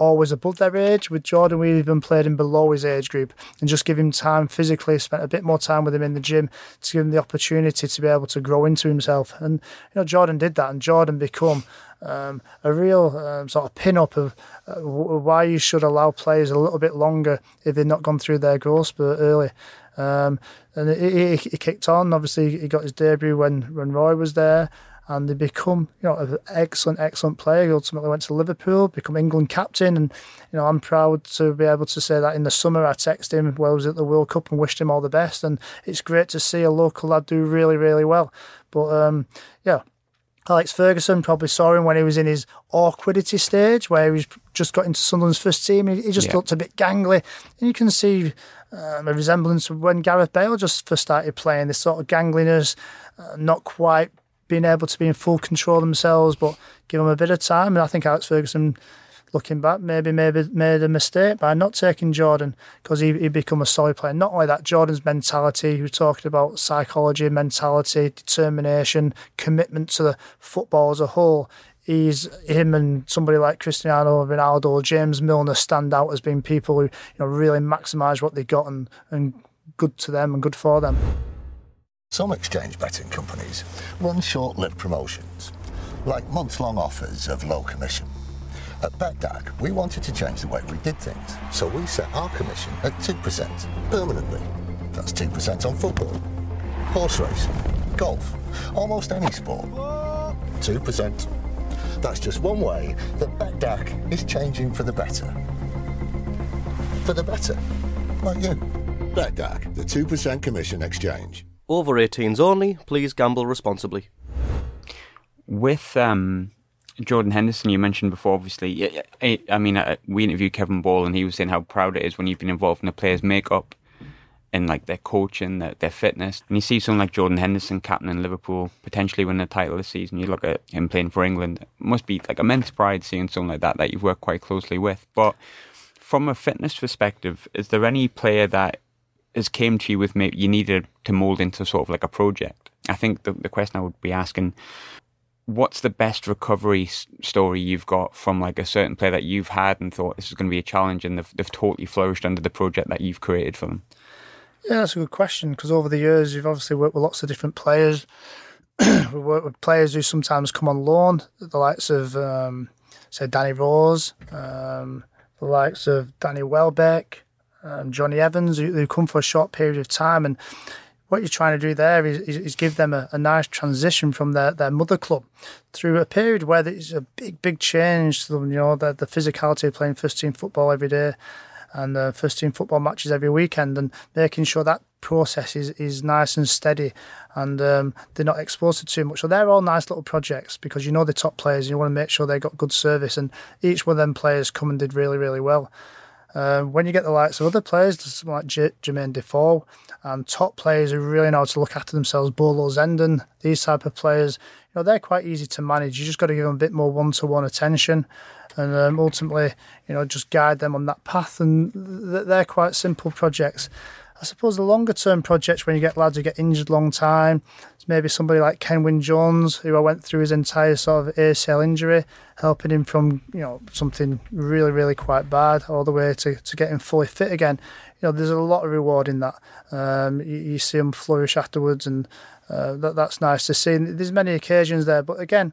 always above their age. With Jordan, we even played him below his age group and just give him time physically, spent a bit more time with him in the gym to give him the opportunity to be able to grow into himself. And, you know, Jordan did that and Jordan become um, a real um, sort of pin up of uh, why you should allow players a little bit longer if they've not gone through their growth spurt early. Um, and he, he, kicked on. Obviously, he got his debut when, when Roy was there, and they become you know an excellent, excellent player. He ultimately went to Liverpool, become England captain, and you know I'm proud to be able to say that in the summer I texted him while he was at the World Cup and wished him all the best. And it's great to see a local lad do really, really well. But um, yeah, Alex Ferguson probably saw him when he was in his awkwardity stage, where he was just got into Sunderland's first team. He, just yeah. looked a bit gangly, and you can see um, a resemblance of when Gareth Bale just first started playing. This sort of gangliness, uh, not quite being able to be in full control themselves, but give them a bit of time. And I think Alex Ferguson looking back, maybe maybe made a mistake by not taking Jordan because he he become a solid player. Not only that, Jordan's mentality. We're talking about psychology, mentality, determination, commitment to the football as a whole. He's him and somebody like Cristiano Ronaldo, James Milner stand out as being people who you know really maximise what they got and, and good to them and good for them. Some exchange betting companies run short lived promotions, like month long offers of low commission. At BETDAQ, we wanted to change the way we did things, so we set our commission at 2% permanently. That's 2% on football, horse racing, golf, almost any sport. 2%. That's just one way that BETDAQ is changing for the better. For the better. Like you. BETDAQ, the 2% commission exchange. Over 18s only, please gamble responsibly. With um, Jordan Henderson, you mentioned before, obviously. I, I mean, uh, we interviewed Kevin Ball, and he was saying how proud it is when you've been involved in a player's makeup and like their coaching, their, their fitness. And you see someone like Jordan Henderson, captain in Liverpool, potentially win the title this season. You look at him playing for England. It must be like immense pride seeing someone like that that you've worked quite closely with. But from a fitness perspective, is there any player that has came to you with maybe you needed to mold into sort of like a project? I think the, the question I would be asking what's the best recovery story you've got from like a certain player that you've had and thought this is going to be a challenge and they've, they've totally flourished under the project that you've created for them? Yeah, that's a good question because over the years you've obviously worked with lots of different players. [clears throat] we work with players who sometimes come on loan, the likes of um, say Danny Rose, um, the likes of Danny Welbeck, um, Jonny Evans, who, who come for a short period of time and what you're trying to do there is, is, is give them a, a, nice transition from their, their mother club through a period where there's a big, big change to them, you know, the, the physicality of playing first team football every day and uh, first team football matches every weekend and making sure that process is, is nice and steady and um, they're not exposed to too much. So they're all nice little projects because you know the top players and you want to make sure they got good service and each one of them players come and did really, really well. Uh, when you get the likes of other players, someone like J- Jermaine Defoe, and top players who really know how to look after themselves, Bolo Zenden, these type of players, you know, they're quite easy to manage. You just got to give them a bit more one-to-one attention, and um, ultimately, you know, just guide them on that path. And th- they're quite simple projects. I suppose the longer term projects when you get lads who get injured long time, it's maybe somebody like Kenwyne Jones, who I went through his entire sort of ACL injury, helping him from, you know, something really, really quite bad all the way to, to getting fully fit again. You know, there's a lot of reward in that. Um, you, you, see him flourish afterwards, and uh, that, that's nice to see. And there's many occasions there, but again,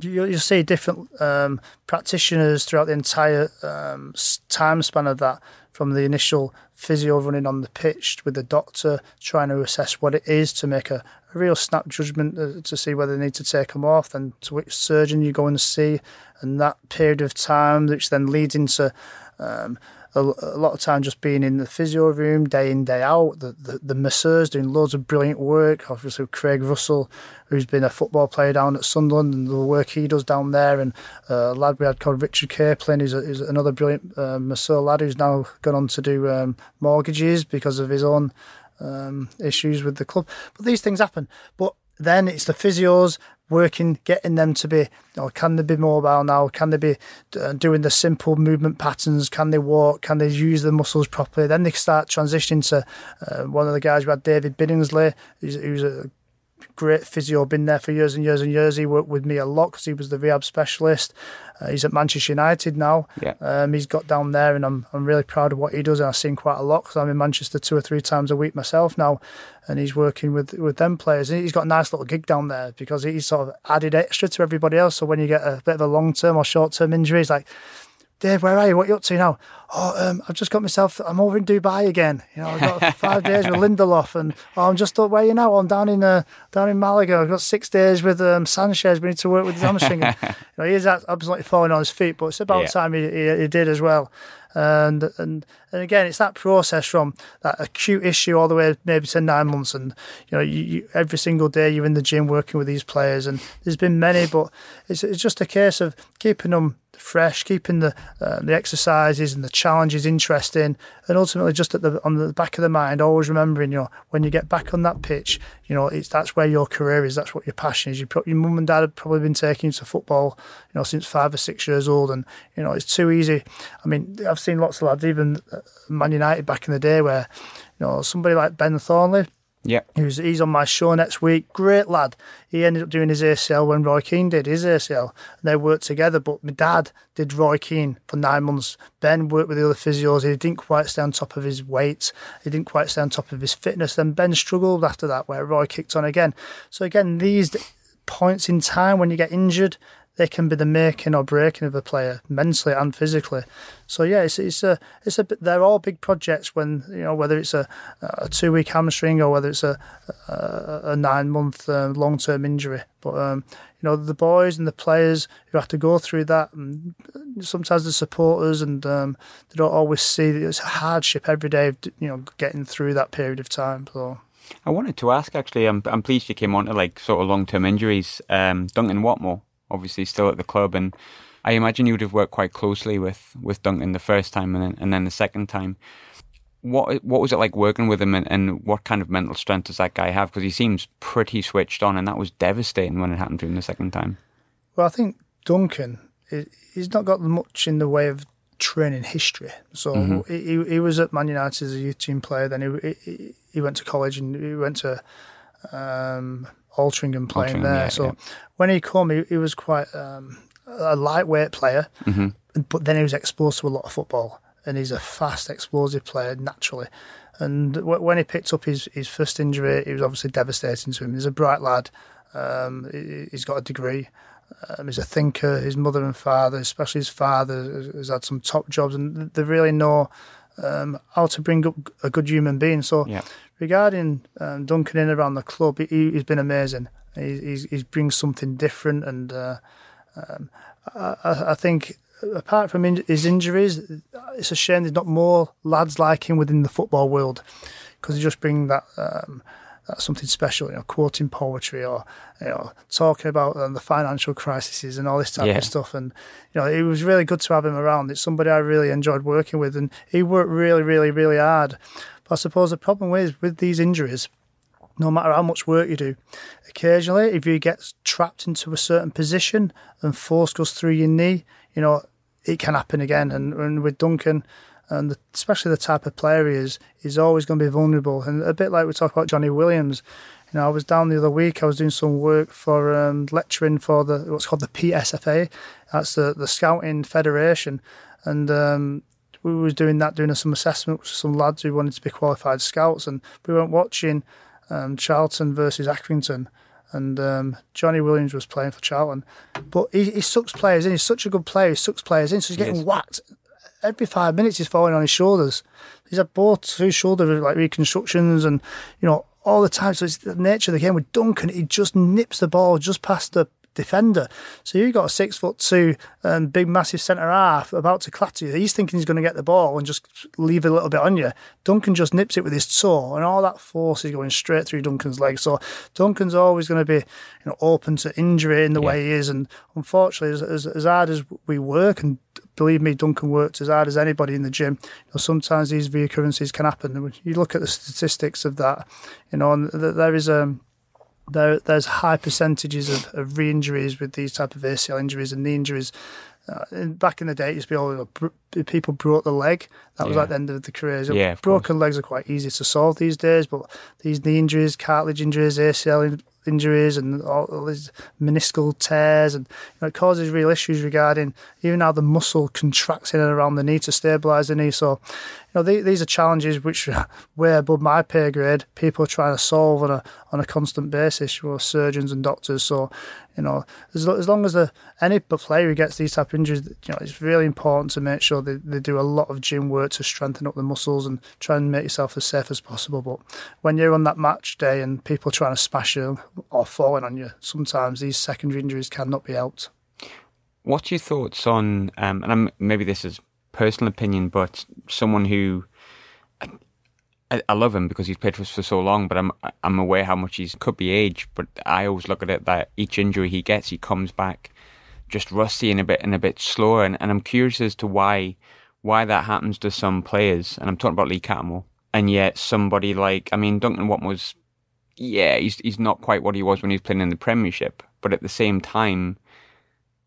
you, will see different um, practitioners throughout the entire um, time span of that from the initial physio running on the pitch with the doctor trying to assess what it is to make a, a real snap judgment uh, to see whether they need to take them off and to which surgeon you go and see. And that period of time which then leads into um, a, a, lot of time just being in the physio room day in day out. The, the the masseurs doing loads of brilliant work. Obviously Craig Russell, who's been a football player down at Sunderland, and the work he does down there. And uh, a lad we had called Richard Capelin, who's, is another brilliant uh, masseur lad who's now gone on to do um, mortgages because of his own um, issues with the club. But these things happen. But then it's the physios working, getting them to be, you know, can they be mobile now? Can they be uh, doing the simple movement patterns? Can they walk? Can they use the muscles properly? Then they start transitioning to uh, one of the guys we had, David Biddingsley, who's, who's a great physio, been there for years and years and years. He worked with me a lot because he was the rehab specialist. Uh, he's at Manchester United now. Yeah. Um, he's got down there, and I'm I'm really proud of what he does. And I've seen quite a lot because I'm in Manchester two or three times a week myself now, and he's working with with them players. And he's got a nice little gig down there because he's sort of added extra to everybody else. So when you get a bit of a long term or short term injury, it's like Dave, where are you? What are you up to now? Oh, um, I've just got myself. I'm over in Dubai again. You know, I've got [laughs] five days with Lindelof, and oh, I'm just up where you now. I'm down in uh, down in Malaga. I've got six days with um, Sanchez. We need to work with his hamstring. [laughs] you know, he is absolutely falling on his feet, but it's about yeah. time he, he, he did as well. And, and and again, it's that process from that acute issue all the way maybe to nine months, and you know, you, you, every single day you're in the gym working with these players, and there's been many, but it's it's just a case of keeping them fresh, keeping the uh, the exercises and the challenges interesting, and ultimately just at the on the back of the mind, always remembering, you know, when you get back on that pitch, You know, it's that's where your career is. That's what your passion is. You your mum and dad have probably been taking you to football, you know, since five or six years old, and you know it's too easy. I mean, I've seen lots of lads, even Man United back in the day, where you know somebody like Ben Thornley Yeah. He's, he's on my show next week. Great lad. He ended up doing his ACL when Roy Keane did his ACL. And they worked together. But my dad did Roy Keane for nine months. Ben worked with the other physios. He didn't quite stay on top of his weight. He didn't quite stay on top of his fitness. Then Ben struggled after that, where Roy kicked on again. So again, these points in time when you get injured, they can be the making or breaking of a player mentally and physically. So yeah, it's it's a it's a they're all big projects when you know whether it's a, a two week hamstring or whether it's a a, a nine month uh, long term injury. But um, you know the boys and the players who have to go through that, and sometimes the supporters and um, they don't always see that it's a hardship every day. Of, you know, getting through that period of time. So. I wanted to ask actually. I'm I'm pleased you came on to like sort of long term injuries. Um, Duncan Watmore, obviously still at the club, and I imagine you would have worked quite closely with, with Duncan the first time and then and then the second time. What what was it like working with him, and, and what kind of mental strength does that guy have? Because he seems pretty switched on, and that was devastating when it happened to him the second time. Well, I think Duncan, he's not got much in the way of training history. So mm-hmm. he, he was at Man United as a youth team player. Then he he, he went to college and he went to um, Altrincham playing Altrincham, there. Yeah, so yeah. when he came, he, he was quite um, a lightweight player, mm-hmm. but then he was exposed to a lot of football, and he's a fast, explosive player naturally. And w- when he picked up his, his first injury, it was obviously devastating to him. He's a bright lad. Um, he's got a degree. Um, he's a thinker. His mother and father, especially his father, has had some top jobs, and they really know um, how to bring up a good human being. So, yeah. regarding um, Duncan in around the club, he, has been amazing. He, he brings something different, and uh, um, I, I, think apart from in, his injuries, it's a shame there's not more lads like him within the football world because he just bring that that's something special, you know, quoting poetry or you know, talking about um, the financial crises and all this type yeah. of stuff. And you know, it was really good to have him around. It's somebody I really enjoyed working with, and he worked really, really, really hard. But I suppose the problem is with these injuries, no matter how much work you do, occasionally if you get trapped into a certain position and force goes through your knee, you know, it can happen again. And, and with Duncan, and the, especially the type of player he is, he's always going to be vulnerable. And a bit like we talk about Johnny Williams, you know, I was down the other week. I was doing some work for um, lecturing for the what's called the PSFA. That's the the Scouting Federation, and um, we was doing that, doing some assessment with some lads who wanted to be qualified scouts, and we weren't watching um, Charlton versus Accrington. And um, Johnny Williams was playing for Charlton, but he, he sucks players in. He's such a good player. He sucks players in, so he's getting yes. whacked every five minutes he's falling on his shoulders. He's had both two shoulder like reconstructions and you know all the time. So it's the nature of the game with Duncan. He just nips the ball just past the defender. So you've got a six foot two um, big massive centre half about to clatter you. He's thinking he's going to get the ball and just leave a little bit on you. Duncan just nips it with his toe, and all that force is going straight through Duncan's leg. So Duncan's always going to be you know open to injury in the yeah. way he is. And unfortunately, as, as, as hard as we work and believe me, Duncan worked as hard as anybody in the gym. You know, sometimes these reoccurrences can happen. You look at the statistics of that, you know, and there is a um, there, there's high percentages of, of re-injuries with these type of ACL injuries and knee injuries. Uh, back in the day, it used to be all people broke the leg. That was yeah. like the end of the career. Yeah, broken course. legs are quite easy to solve these days, but these knee injuries, cartilage injuries, ACL injuries and all, these meniscal tears, and you know, it causes real issues regarding even how the muscle contracts in and around the knee to stabilise the knee. So, you know, these are challenges which [laughs] way above my pay grade. People are trying to solve on a on a constant basis. with surgeons and doctors. So, you know, as, as long as any player who gets these type of injuries, you know, it's really important to make sure they, they do a lot of gym work to strengthen up the muscles and try and make yourself as safe as possible. But when you're on that match day and people trying to smash you or falling on you, sometimes these secondary injuries cannot be helped. What's your thoughts on, um, and I'm, maybe this is personal opinion, but someone who I, I, love him because he's played for us for so long, but I'm I'm aware how much he could be aged. But I always look at it that each injury he gets, he comes back just rusty and a bit and a bit slower. And, and I'm curious as to why why that happens to some players. And I'm talking about Lee Cattermole. And yet somebody like I mean Duncan Watmore's yeah, he's he's not quite what he was when he was playing in the Premiership. But at the same time,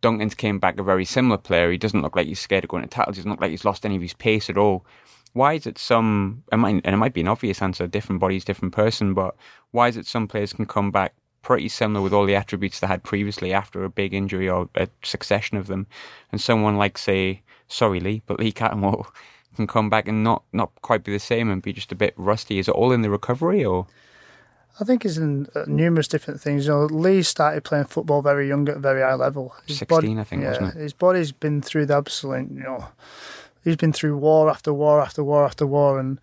Duncan's came back a very similar player. He doesn't look like he's scared of going to tackles. He doesn't look like he's lost any of his pace at all. Why is it some? and it might be an obvious answer. Different bodies, different person. But why is it some players can come back pretty similar with all the attributes they had previously after a big injury or a succession of them, and someone like say, sorry Lee, but Lee Cattermole [laughs] can come back and not not quite be the same and be just a bit rusty. Is it all in the recovery or? I think he's in uh, numerous different things. You know, Lee started playing football very young at a very high level. His 16, body, I think, yeah, wasn't it? His body's been through the absolute, you know, he's been through war after war after war after war. And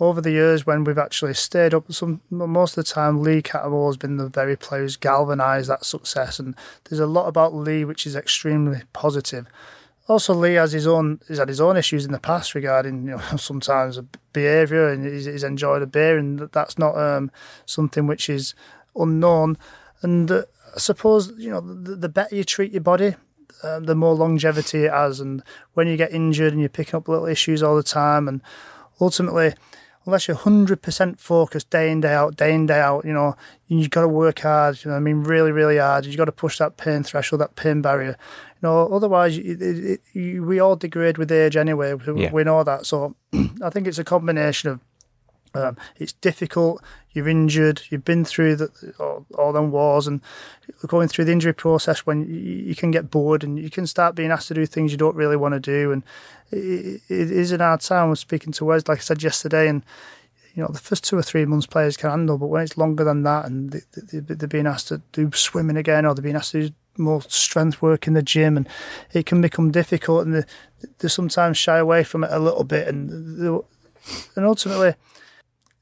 over the years, when we've actually stayed up, some most of the time, Lee Cattermole has been the very player who's galvanised that success. And there's a lot about Lee which is extremely positive also Lee has his own he's had his own issues in the past regarding you know [laughs] sometimes behaviour and he's, he's, enjoyed a beer and that's not um, something which is unknown and uh, I suppose you know the, the, better you treat your body um, the more longevity it has and when you get injured and you're picking up little issues all the time and ultimately unless you're 100% focused day in, day out, day in, day out, you know, you've got to work hard, you know I mean, really, really hard. You've got to push that pain threshold, that pain barrier. Know, otherwise, it, it, it, we all degrade with age anyway. We, yeah. we know that. So [clears throat] I think it's a combination of um, it's difficult. You're injured. You've been through the, all, all them wars and going through the injury process when you, you, can get bored and you can start being asked to do things you don't really want to do. And it, it is an hard time. I was speaking to Wes, like I said yesterday, and you know the first two or three months players can handle, but when it's longer than that and they, they, they're being asked to do swimming again or they're being asked to do more strength work in the gym, and it can become difficult, and they, they sometimes shy away from it a little bit, and and ultimately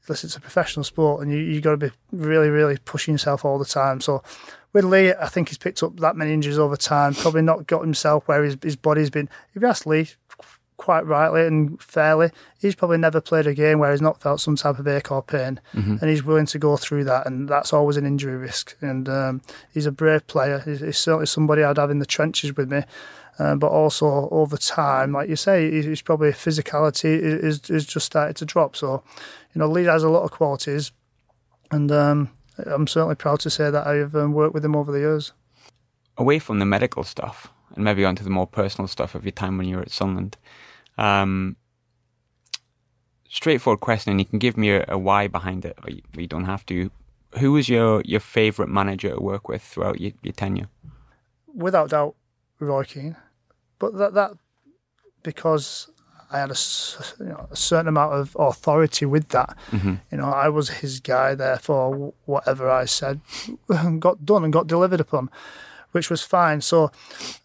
listen, it's a professional sport and you, you've got to be really, really pushing yourself all the time. So with Lee, I think he's picked up that many injuries over time, probably not got himself where his, his body's been. If you ask Lee, quite rightly and fairly, he's probably never played a game where he's not felt some type of ache or pain, mm-hmm. and he's willing to go through that, and that's always an injury risk. And um, he's a brave player. He's, he's, certainly somebody I'd have in the trenches with me. Uh, but also over time, like you say, he's probably physicality is, is just started to drop. So you know, Lee has a lot of qualities, and um, I'm certainly proud to say that I've um, worked with him over the years. Away from the medical stuff, and maybe onto the more personal stuff of your time when you were at Sunderland. Um, straightforward question, and you can give me a, a why behind it, or you, you, don't have to. Who was your, your favourite manager to work with throughout your, your tenure? Without doubt, Roy Keane. But that that because I had a, you know, a, certain amount of authority with that. Mm-hmm. You know, I was his guy, therefore, whatever I said [laughs] got done and got delivered upon, which was fine. So,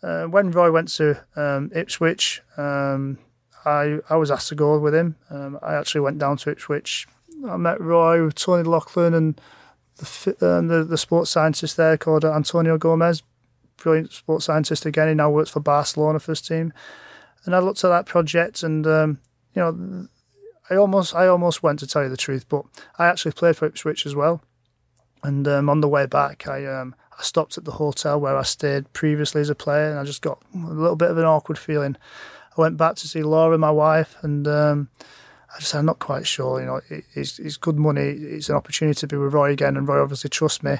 uh, when Roy went to um, Ipswich, um, I I was asked to go with him. Um, I actually went down to Ipswich. I met Roy, Tony Loughlan, and the, um, the, the sports scientist there called Antonio Gomez. Brilliant sports scientist again. He now works for Barcelona first team. And I looked at that project, and um, you know, I almost I almost went to tell you the truth, but I actually played for Ipswich as well. And um, on the way back, I um, I stopped at the hotel where I stayed previously as a player, and I just got a little bit of an awkward feeling. I went back to see Laura, my wife, and um, I just said, I'm not quite sure. You know, it's, it's good money. It's an opportunity to be with Roy again, and Roy obviously trusts me.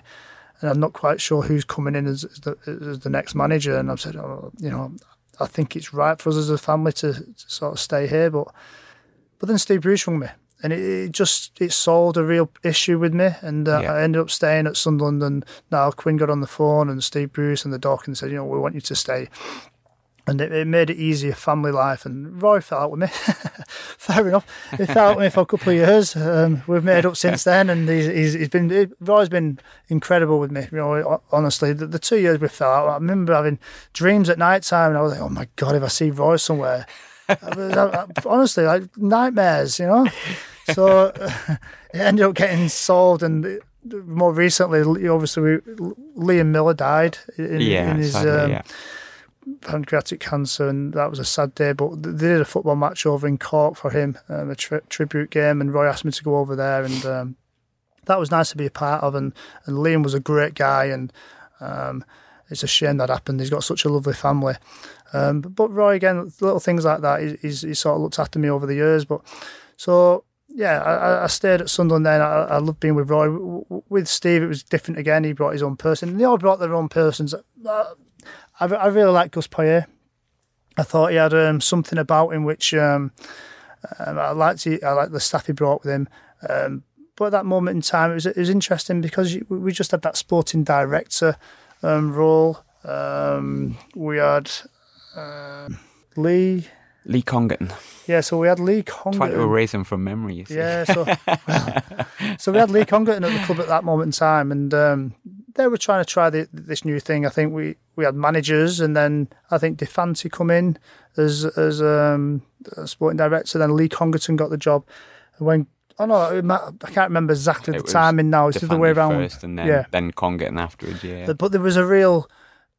And I'm not quite sure who's coming in as, as, the, as the next manager. And I've said, oh, you know, I think it's right for us as a family to, to sort of stay here. But but then Steve Bruce rung me, and it, it just it solved a real issue with me, and uh, yeah. I ended up staying at Sunderland. And Niall Quinn got on the phone, and Steve Bruce and the doc, and said, you know, we want you to stay and it, it, made it easier family life. And Roy fell out with me. [laughs] Fair enough. He fell out with me for a couple of years. Um, we've made up since then, and he's, he's, he's been Roy's been incredible with me. You know, honestly, the, the, two years we fell out, I remember having dreams at night time, and I was like, oh my god, if I see Roy somewhere, I, I, honestly, like nightmares, you know. So [laughs] it ended up getting solved, and more recently, obviously, we, Liam Miller died in, yeah, in his. Sadly, um, yeah pancreatic cancer, and that was a sad day. But they did a football match over in Cork for him, um, a tri- tribute game, and Roy asked me to go over there, and um, that was nice to be a part of. And, and Liam was a great guy, and um, it's a shame that happened. He's got such a lovely family. Um, but, but, Roy, again, little things like that, he's, he's, sort of looked after me over the years. But so yeah, I, I, stayed at Sunderland then. I, I loved being with Roy. With Steve, it was different again. He brought his own person. And they all brought their own persons. Uh, I, I really like Gus Poyet. I thought he had um, something about him which um, um, I liked. He, I liked the staff he brought with him. Um, but at that moment in time, it was it was interesting because we just had that sporting director um, role. Um, we had uh, Lee Lee Congerton. Yeah, so we had Lee Congerton. Trying to erase him from memory. Yeah, so well, [laughs] so we had Lee Congerton at the club at that moment in time, and um, they were trying to try the, this new thing. I think we, we had managers, and then I think De Fanti come in as as um, a sporting director. Then Lee Congerton got the job. And when oh no, I can't remember exactly it the timing now. It's the way around. First, and then yeah. then Congerton afterwards. Yeah, but there was a real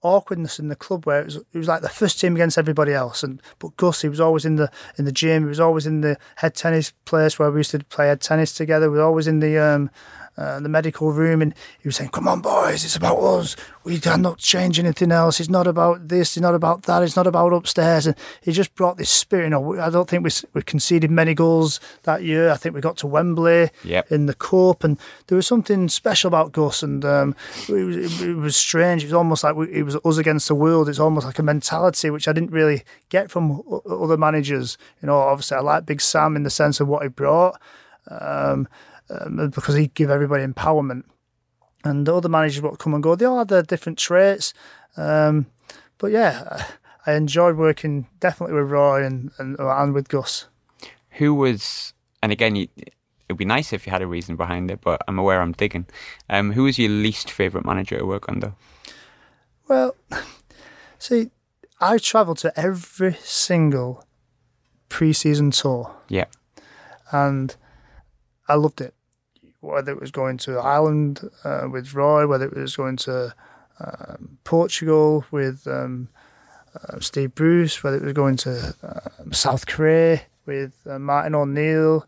awkwardness in the club where it was, it was like the first team against everybody else. And but Gus, he was always in the in the gym. He was always in the head tennis place where we used to play head tennis together. We were always in the um, uh, the medical room, and he was saying, "Come on, boys, it's about us. We cannot change anything else. It's not about this. It's not about that. It's not about upstairs." And he just brought this spirit. You know, I don't think we we conceded many goals that year. I think we got to Wembley yep. in the cup, and there was something special about Gus, and um, it, was, it, was, strange. It was almost like we, it was us against the world. It's almost like a mentality which I didn't really get from other managers. You know, obviously I like Big Sam in the sense of what he brought. Um, um, because he give everybody empowerment. And the other managers will come and go. They all had their different traits. Um, but yeah, I enjoyed working definitely with Roy and, and, and with Gus. Who was, and again, you, it'd be nice if you had a reason behind it, but I'm aware I'm digging. Um, who was your least favourite manager to work under? Well, [laughs] see, I travelled to every single pre-season tour. Yeah. And I loved it. Whether it was going to Ireland uh, with Roy, whether it was going to um, Portugal with um, uh, Steve Bruce, whether it was going to uh, South Korea with uh, Martin O'Neill,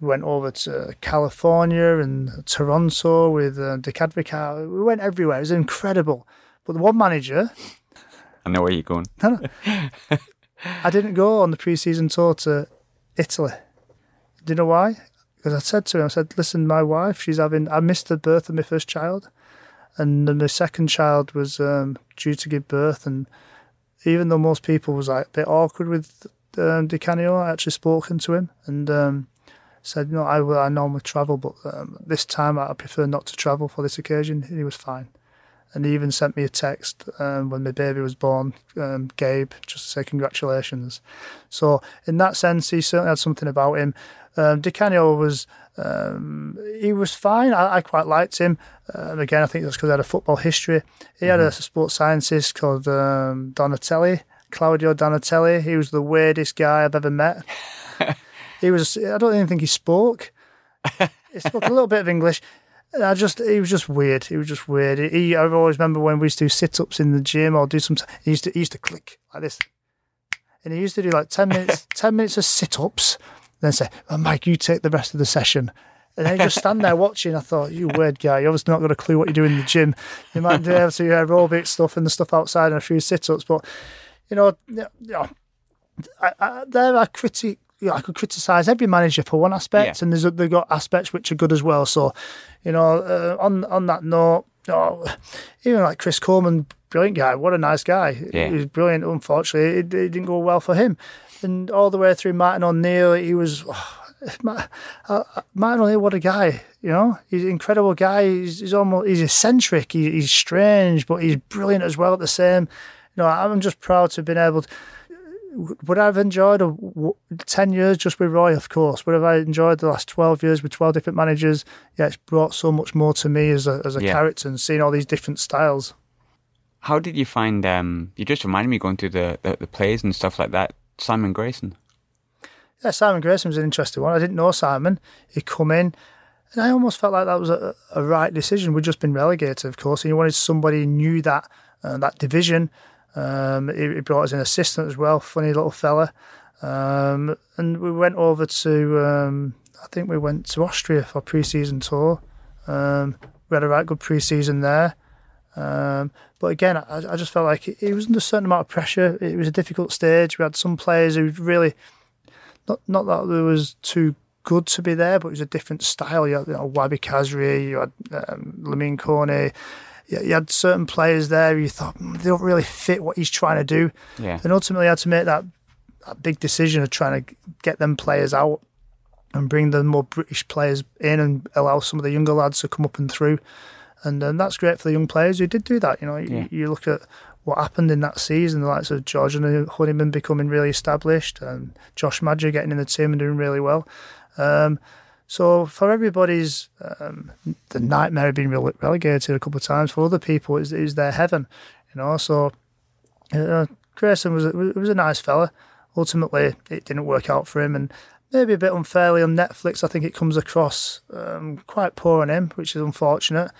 we went over to California and Toronto with uh, Dick Advocaat. We went everywhere. It was incredible. But the one manager. I know where you're going. [laughs] I didn't go on the pre-season tour to Italy. Do you know why? Because I said to him, I said, listen, my wife, she's having, I missed the birth of my first child. And then my second child was um, due to give birth. And even though most people was like a bit awkward with um, Di Canio, I actually spoken to him and um, said, no, I, I normally travel, but um, this time I prefer not to travel for this occasion. And he was fine. And he even sent me a text um, when my baby was born, um, Gabe, just to say congratulations. So in that sense, he certainly had something about him. Um, was um, he was fine. I, I quite liked him. Um, again, I think that's because he had a football history. He had mm-hmm. a sports scientist called um, Donatelli, Claudio Donatelli. He was the weirdest guy I've ever met. [laughs] he was. I don't even think he spoke. He spoke a little bit of English. I just, he was just weird. He was just weird. He, I always remember when we used to do sit ups in the gym or do some. He used to, he used to click like this, and he used to do like ten minutes, [laughs] ten minutes of sit ups then say, oh, Mike, you take the rest of the session. And then just stand there watching. I thought, you weird guy, you obviously not got a clue what you do in the gym. You might do able to do aerobic stuff and the stuff outside and a few sit ups, but you know, you know I, I, there are critique. You know, I could criticise every manager for one aspect, yeah. and there's they've got aspects which are good as well. So, you know, uh, on on that note, you know, even like Chris Coleman, brilliant guy. What a nice guy. Yeah. He was brilliant. Unfortunately, it, it didn't go well for him and all the way through Martin O'Neill, he was. Oh, uh, Martin O'Neill, what a guy! You know, he's an incredible guy. He's, he's almost he's eccentric. He, he's strange, but he's brilliant as well at the same. You know, I'm just proud to have been able to. Would I have enjoyed a, 10 years just with Roy? Of course. Would have I enjoyed the last 12 years with 12 different managers? Yeah, it's brought so much more to me as a, as a yeah. character and seeing all these different styles. How did you find, um, you just reminded me going through the, the, the plays and stuff like that. Simon Grayson. Yeah, Simon Grayson was an interesting one. I didn't know Simon. He come in, and I almost felt like that was a, a right decision. We'd just been relegated, of course, and he wanted somebody who knew that uh, that division. Um, he, he, brought us an assistant as well, funny little fella. Um, and we went over to, um, I think we went to Austria for pre-season tour. Um, we had a right good pre-season there. Um, but again, I, I, just felt like it, was under a certain amount of pressure. It was a difficult stage. We had some players who really, not not that there was too good to be there, but it was a different style. You had you know, Wahbi Khazri, you had um, Lamine Kone. You, had certain players there. You thought "Mm, they don't really fit what he's trying to do. Yeah. And ultimately, had to make that, that big decision of trying to get them players out and bring the more British players in and allow some of the younger lads to come up and through. And um, that's great for the young players who did do that. You know, Yeah. you, you look at what happened in that season, the likes of George and Honeyman becoming really established, and Josh Maja getting in the team and doing really well. Um, so for everybody's um, the nightmare of being rele- relegated a couple of times. For other people, it was their heaven. You know, so uh, Grayson was a, was a nice fella. Ultimately, it didn't work out for him, and maybe a bit unfairly on Netflix. I think it comes across um, quite poor on him, which is unfortunate.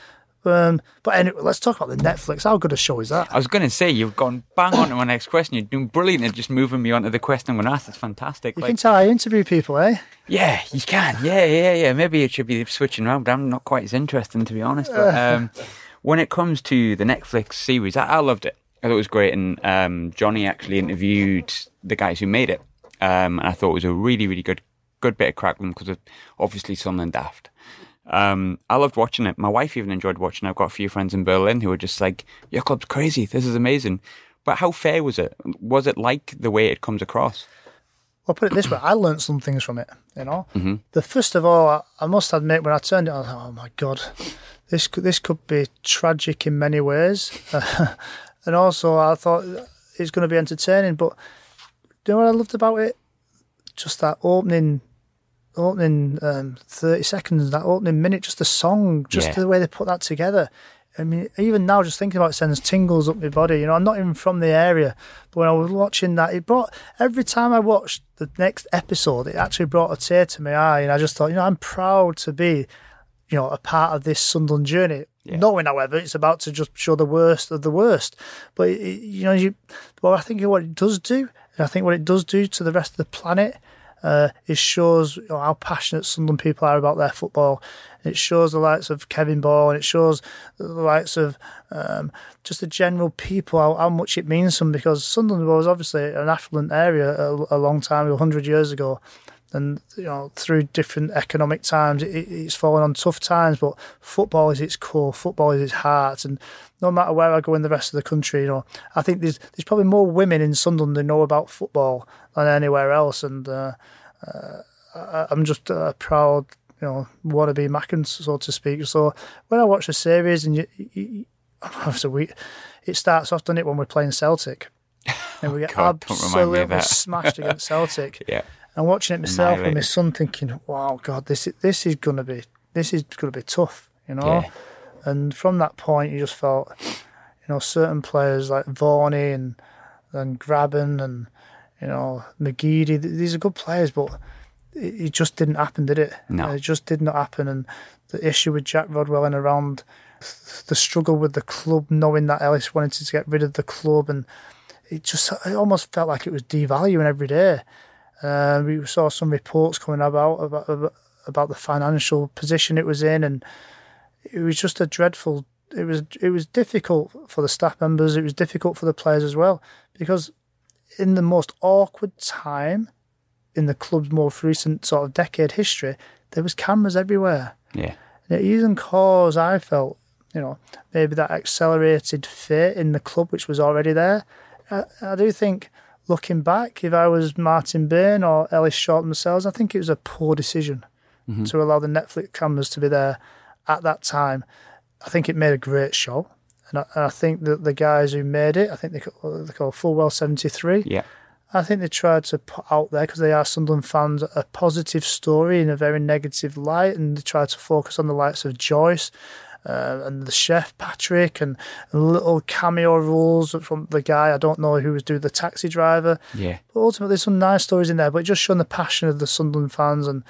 Um, but anyway, let's talk about the Netflix. How good a show is that? I was going to say you've gone bang on to my next question. You're doing brilliant at just moving me on to the question I'm going to ask. It's fantastic. You Like, can tell I interview people, eh? yeah, you can. Yeah, yeah, yeah. Maybe it should be switching around, but I'm not quite as interesting to be honest. But [laughs] um, when it comes to the Netflix series, I, I loved it. I thought it was great, and um, Johnny actually interviewed the guys who made it, um, and I thought it was a really, really good, good bit of crack them because of obviously Sunderland Daft. Um, I loved watching it. My wife even enjoyed watching it. I've got a few friends in Berlin who were just like, "Your club's crazy. This is amazing." But how fair was it? Was it like the way it comes across? Well, put it this way, I learned some things from it. You know, the first of all, I, I must admit, when I turned it, on, I thought, "Oh my god, this could, this could be tragic in many ways," [laughs] and also I thought it's going to be entertaining. But do you know what I loved about it? Just that opening, opening um, thirty seconds, that opening minute, just the song, just Yeah. the way they put that together. I mean, even now, just thinking about it sends tingles up my body. You know, I'm not even from the area, but when I was watching that, it brought every time I watched the next episode, it actually brought a tear to my eye, and I just thought, you know, I'm proud to be, you know, a part of this Sunderland journey. Knowing, however, it's about to just show the worst of the worst. But it- you know, you, well, I think what it does do, and I think what it does do to the rest of the planet, uh, it shows you know, how passionate Sunderland people are about their football. It shows the likes of Kevin Ball, and it shows the likes of um, just the general people how, how much it means to them. Because Sunderland was obviously an affluent area a, a long time, ago, hundred years ago, and you know through different economic times, it, it- it's fallen on tough times. But football is its core, football is its heart, and no matter where I go in the rest of the country, you know, I think there's there's probably more women in Sunderland that know about football than anywhere else, and. Uh, I- I'm just uh, proud, you know, wannabe Mackem, so to speak. So when I watch the series, and you, you, you [laughs] we, it starts off, doesn't it, when we're playing Celtic, and we get [laughs] God, don't remind me of absolutely smashed against Celtic. [laughs] Yeah. And watching it myself with my son, thinking, "Wow, God, this is this is gonna be this is gonna be tough," you know. Yeah. And from that point, you just felt, you know, certain players like Varney and and Grabban and you know McGeady. These are good players, but it, it just didn't happen, did it? No. it just did not happen. And the issue with Jack Rodwell and around the struggle with the club, knowing that Ellis wanted to get rid of the club, and it just it almost felt like it was devaluing every day. Uh, we saw some reports coming about about about- the financial position it was in, and it was just a dreadful. It was it was difficult for the staff members. It was difficult for the players as well because in the most awkward time in the club's most recent sort of decade history, there was cameras everywhere. Yeah. And it even caused, I felt, you know, maybe that accelerated fate in the club, which was already there. I, I do think, looking back, if I was Martin Bain or Ellis Short themselves, I think it was a poor decision mm-hmm. to allow the Netflix cameras to be there at that time. I think it made a great show. And I, and I think that the guys who made it, I think they call, they call Fullwell 73. Yeah. I think they tried to put out there because they are Sunderland fans a positive story in a very negative light, and they tried to focus on the likes of Joyce uh, and the chef Patrick and, and little cameo roles from the guy I don't know who was doing the taxi driver. Yeah. But ultimately, some nice stories in there, but it just showing the passion of the Sunderland fans, and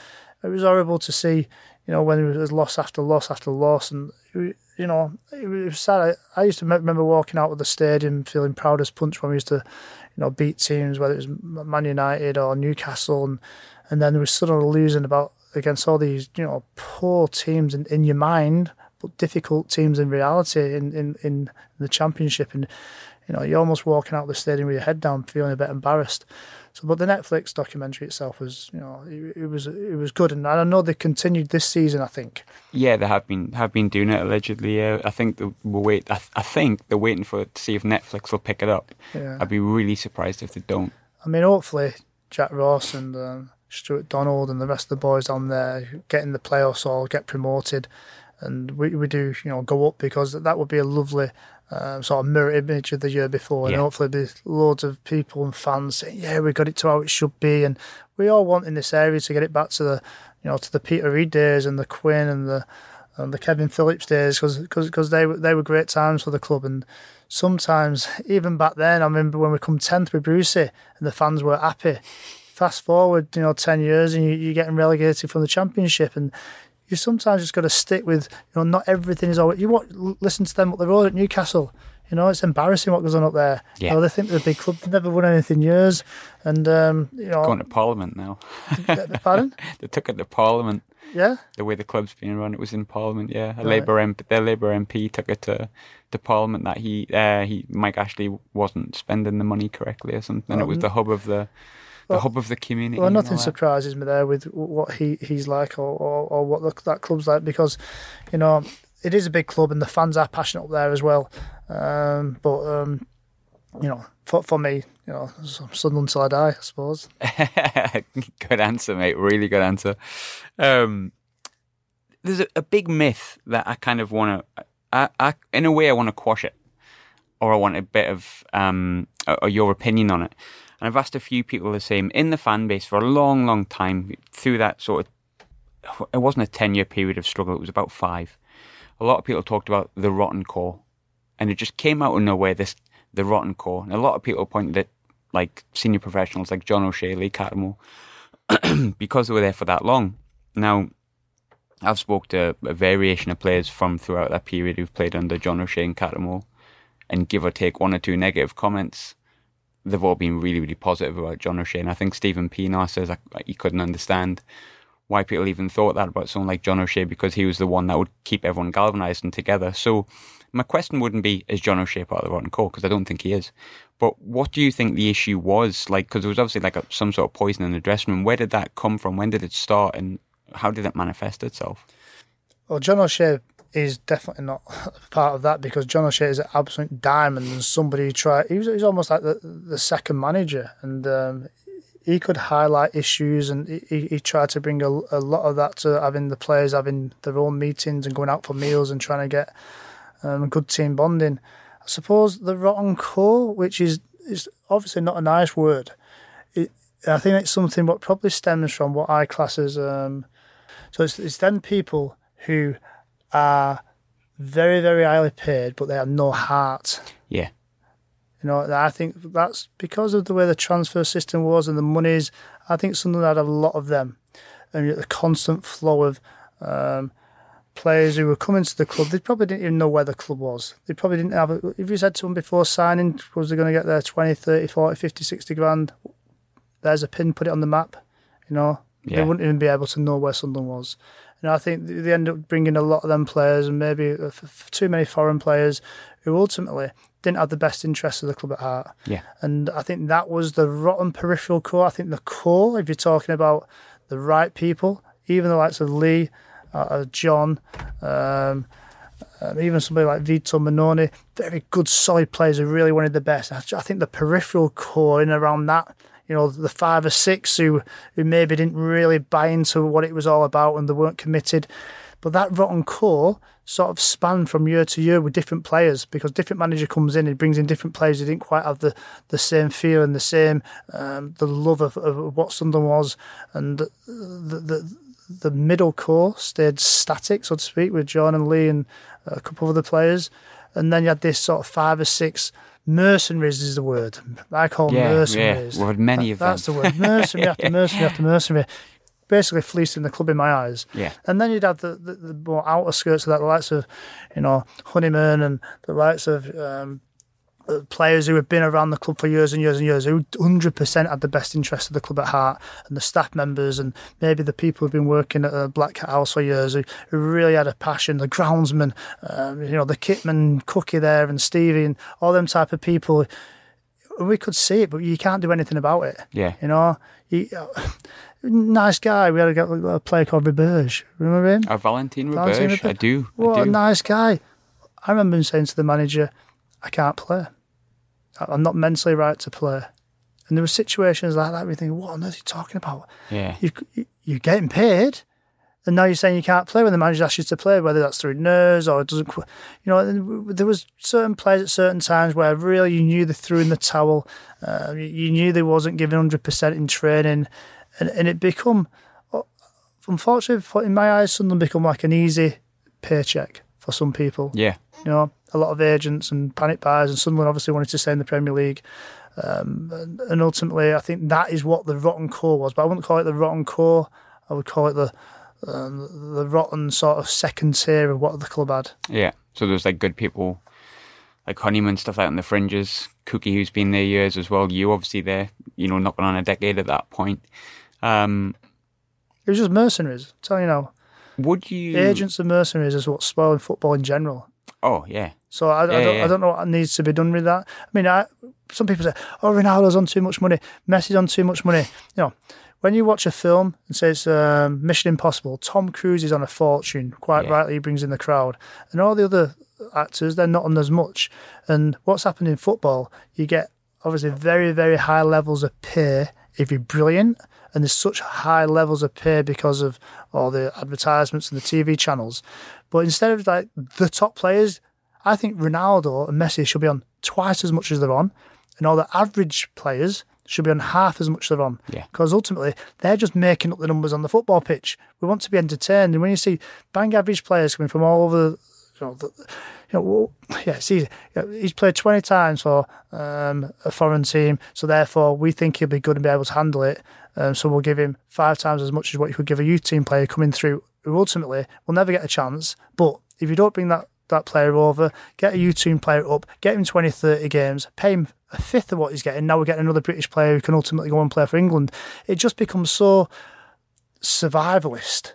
it was horrible to see, you know, when it was loss after loss after loss, and it- you know, it was sad. I, I used to remember walking out of the stadium feeling proud as punch when we used to, you know, beat teams, whether it was Man United or Newcastle, and and then we were suddenly losing about against all these, you know, poor teams in, in your mind, difficult teams in reality in, in, in the championship, and you know, you're almost walking out of the stadium with your head down, feeling a bit embarrassed. So, but the Netflix documentary itself was, you know, it, it was it was good, and I know they continued this season. I think. Yeah, they have been have been doing it allegedly. Yeah, I think the, we'll wait. I, I think they're waiting for to see if Netflix will pick it up. Yeah. I'd be really surprised if they don't. I mean, hopefully Jack Ross and um, Stewart Donald and the rest of the boys on there getting the playoffs or get promoted, and we we do you know go up because that would be a lovely um, sort of mirror image of the year before, and Yeah. hopefully there's loads of people and fans saying, "Yeah, we got it to how it should be," and we all want in this area to get it back to the, you know, to the Peter Reid days and the Quinn and the and the Kevin Phillips days because they were they were great times for the club and sometimes even back then I remember when we come tenth with Brucey and the fans were happy. Fast forward, you know, ten years and you, you're getting relegated from the championship and you sometimes just got to stick with you know not everything is always you want listen to them what they're all at Newcastle. You know, it's embarrassing what goes on up there. Yeah. You know, they think they're a big club. They've never won anything years. And, um, you know, Going to Parliament now. pardon? [laughs] they took it to Parliament. Yeah. The way the club's being run, it was in Parliament. Yeah, a Right. Labour MP, their Labour MP took it to to Parliament that he uh, he Mike Ashley wasn't spending the money correctly or something. And it was the hub of the the hub of the community. Well, nothing surprises me there with what he, he's like or, or, or what the, that club's like because, you know, it is a big club and the fans are passionate up there as well. Um, but, um, you know, for, for me, you know, Sunderland until I die, I suppose. [laughs] good answer, mate. Really good answer. Um, there's a, a big myth that I kind of want to, I, I, in a way, I want to quash it, or I want a bit of um, your opinion on it. And I've asked a few people the same in the fan base for a long, long time through that sort of. It wasn't a ten-year period of struggle; it was about five. A lot of people talked about the rotten core, and it just came out of nowhere. This the rotten core, and a lot of people pointed at like senior professionals like John O'Shea, Lee Cattermole, [clears throat] because they were there for that long. Now, I've spoke to a variation of players from throughout that period who've played under John O'Shea and Cattermole, and give or take one or two negative comments. They've all been really, really positive about John O'Shea, and I think Steven Pienaar says like, he couldn't understand why people even thought that about someone like John O'Shea because he was the one that would keep everyone galvanised and together. So my question wouldn't be, is John O'Shea part of the rotten core? Because I don't think he is. But what do you think the issue was? Like, because there was obviously like a, some sort of poison in the dressing room. Where did that come from? When did it start? And how did it manifest itself? Well, John O'Shea is definitely not [laughs] part of that because John O'Shea is an absolute diamond and somebody who tried. He was, he was almost like the, the second manager, and um, he could highlight issues, and he- he, tried to bring a, a lot of that to having the players having their own meetings and going out for meals and trying to get um, good team bonding. I suppose the rotten core, which is is obviously not a nice word. It, I think it's something what probably stems from what I class as. Um, so it's, it's then people who are very, very highly paid, but they have no heart. Yeah. You know, I think that's because of the way the transfer system was and the monies. I think Sunderland had a lot of them, and the constant flow of um, players who were coming to the club. They probably didn't even know where the club was. They probably didn't have. A, if you said to them before signing, was they going to get their 20, 30, 40, 50, 60 grand? There's a pin, put it on the map. You know, they wouldn't even be able to know where Sunderland was. And I think they end up bringing a lot of them players and maybe too many foreign players who ultimately didn't have the best interests of the club at heart. Yeah. And I think that was the rotten peripheral core. I think the core, if you're talking about the right people, even the likes of Lee, uh, uh, John, um, um, even somebody like Vito Mannone, very good, solid players who really wanted the best. I I think the peripheral core in around that, you know, the five or six who, who maybe didn't really buy into what it was all about and they weren't committed. But that rotten core sort of spanned from year to year with different players because different manager comes in, he brings in different players who didn't quite have the, the same feel and the same um, the love of, of what Sunderland was, and the, the the middle core stayed static, so to speak, with John and Lee and a couple of other players, and then you had this sort of five or six mercenaries is the word I call Yeah, yeah. We've had many That- of them. That's the word [laughs] mercenary after mercenary after mercenary. Basically, fleecing the club in my eyes. Yeah. And then you'd have the, the, the more outer skirts of that, the likes of, you know, Honeyman and the likes of um, Uh, players who have been around the club for years and years and years, who 100% had the best interest of the club at heart, and the staff members, and maybe the people who've been working at the Black Cat House for years, who, who really had a passion, the groundsman, um, you know, the kitman, Cookie there, and Stevie, and all them type of people we could see it, but you can't do anything about it. Yeah. You know, he, uh, nice guy. We had a, a player called Roberge. Remember him? Oh, Valentin Valentin Roberge. I do. I What a do. nice guy. I remember him saying to the manager, I can't play. I'm not mentally right to play. And there were situations like that where you think, what on earth are you talking about? Yeah. You, you're getting paid, and now you're saying you can't play when the manager asks you to play, whether that's through nerves or it doesn't. You know, and there was certain players at certain times where really you knew they threw in the towel. Uh, you- you knew they wasn't giving hundred percent in training, and and it become, unfortunately, in my eyes, Sunderland become like an easy paycheck for some people. Yeah. You know, a lot of agents and panic buyers, and Sunderland obviously wanted to stay in the Premier League. Um, and, and ultimately, I think that is what the rotten core was. But I wouldn't call it the rotten core. I would call it the um, the rotten sort of second tier of what the club had. Yeah. So there's like good people like Honeyman, stuff out in the fringes. Cookie, who's been there years as well. You obviously there, you know, knocking on a decade at that point. Um, It was just mercenaries. I'm you now, would you. agents and mercenaries is what's spoiling football in general. Oh, yeah. So I, I, don't, yeah. I don't know what needs to be done with that. I mean, I, some people say, "Oh, Ronaldo's on too much money, Messi's on too much money." You know, when you watch a film and say it's um, Mission Impossible, Tom Cruise is on a fortune. Quite Yeah. rightly, he brings in the crowd, and all the other actors they're not on as much. And what's happened in football, you get obviously very, very high levels of pay if you're brilliant. And there's such high levels of pay because of all the advertisements and the TV channels. But instead of like the top players, I think Ronaldo and Messi should be on twice as much as they're on, and all the average players should be on half as much as they're on. Yeah. Because ultimately, they're just making up the numbers on the football pitch. We want to be entertained, and when you see bang average players coming from all over, you know, the, you know. You know, he's played twenty times for um, a foreign team, so therefore we think he'll be good and be able to handle it. Um, so we'll give him five times as much as what you could give a youth team player coming through, who ultimately will never get a chance. But if you don't bring that that player over, get a youth team player up, get him 20, 30 games, pay him a fifth of what he's getting. Now we're getting another British player who can ultimately go and play for England. It just becomes so survivalist.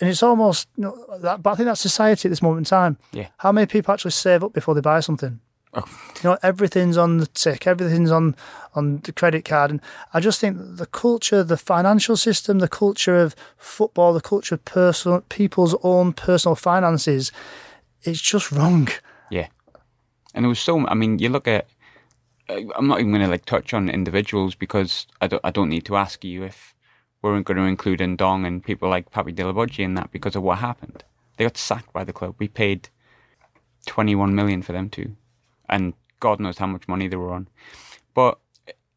And it's almost, you know, that, but I think that's society at this moment in time. Yeah. How many people actually save up before they buy something? Oh. You know, everything's on the tick, everything's on on the credit card, and I just think the culture, the financial system, the culture of football, the culture of personal people's own personal finances, it's just wrong. Yeah. And there was so, I mean, you look at, I'm not even going to like touch on individuals because I don't, I don't need to ask you if we're going to include Ndong and people like Papy Djilobodji in that because of what happened. They got sacked by the club. We paid 21 million for them too. And God knows how much money they were on. But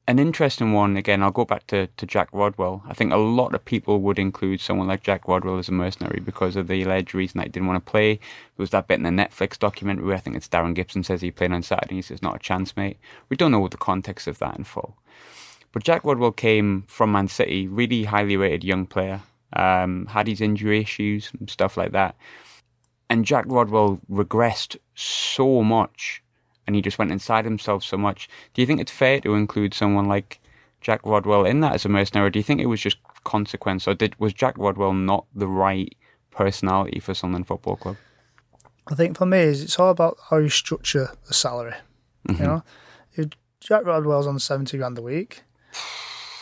an interesting one, again, I'll go back to, to Jack Rodwell. I think a lot of people would include someone like Jack Rodwell as a mercenary because of the alleged reason that he didn't want to play. There was that bit in the Netflix documentary where I think it's Darren Gibson says he played on Saturday. He says, not a chance, mate. We don't know the context of that in full. But Jack Rodwell came from Man City, really highly rated young player, um, had his injury issues and stuff like that. And Jack Rodwell regressed so much and he just went inside himself so much. Do you think it's fair to include someone like Jack Rodwell in that as a mercenary? Or do you think it was just consequence, or did was Jack Rodwell not the right personality for Sunderland Football Club? I think for me, is it's all about how you structure the salary. You know, if Jack Rodwell's on seventy grand a week,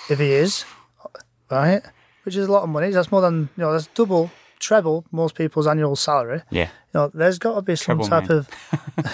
if he is, right, which is a lot of money. That's more than you know. That's double, treble most people's annual salary. Yeah, You know, there's got to be some Treble, type man. of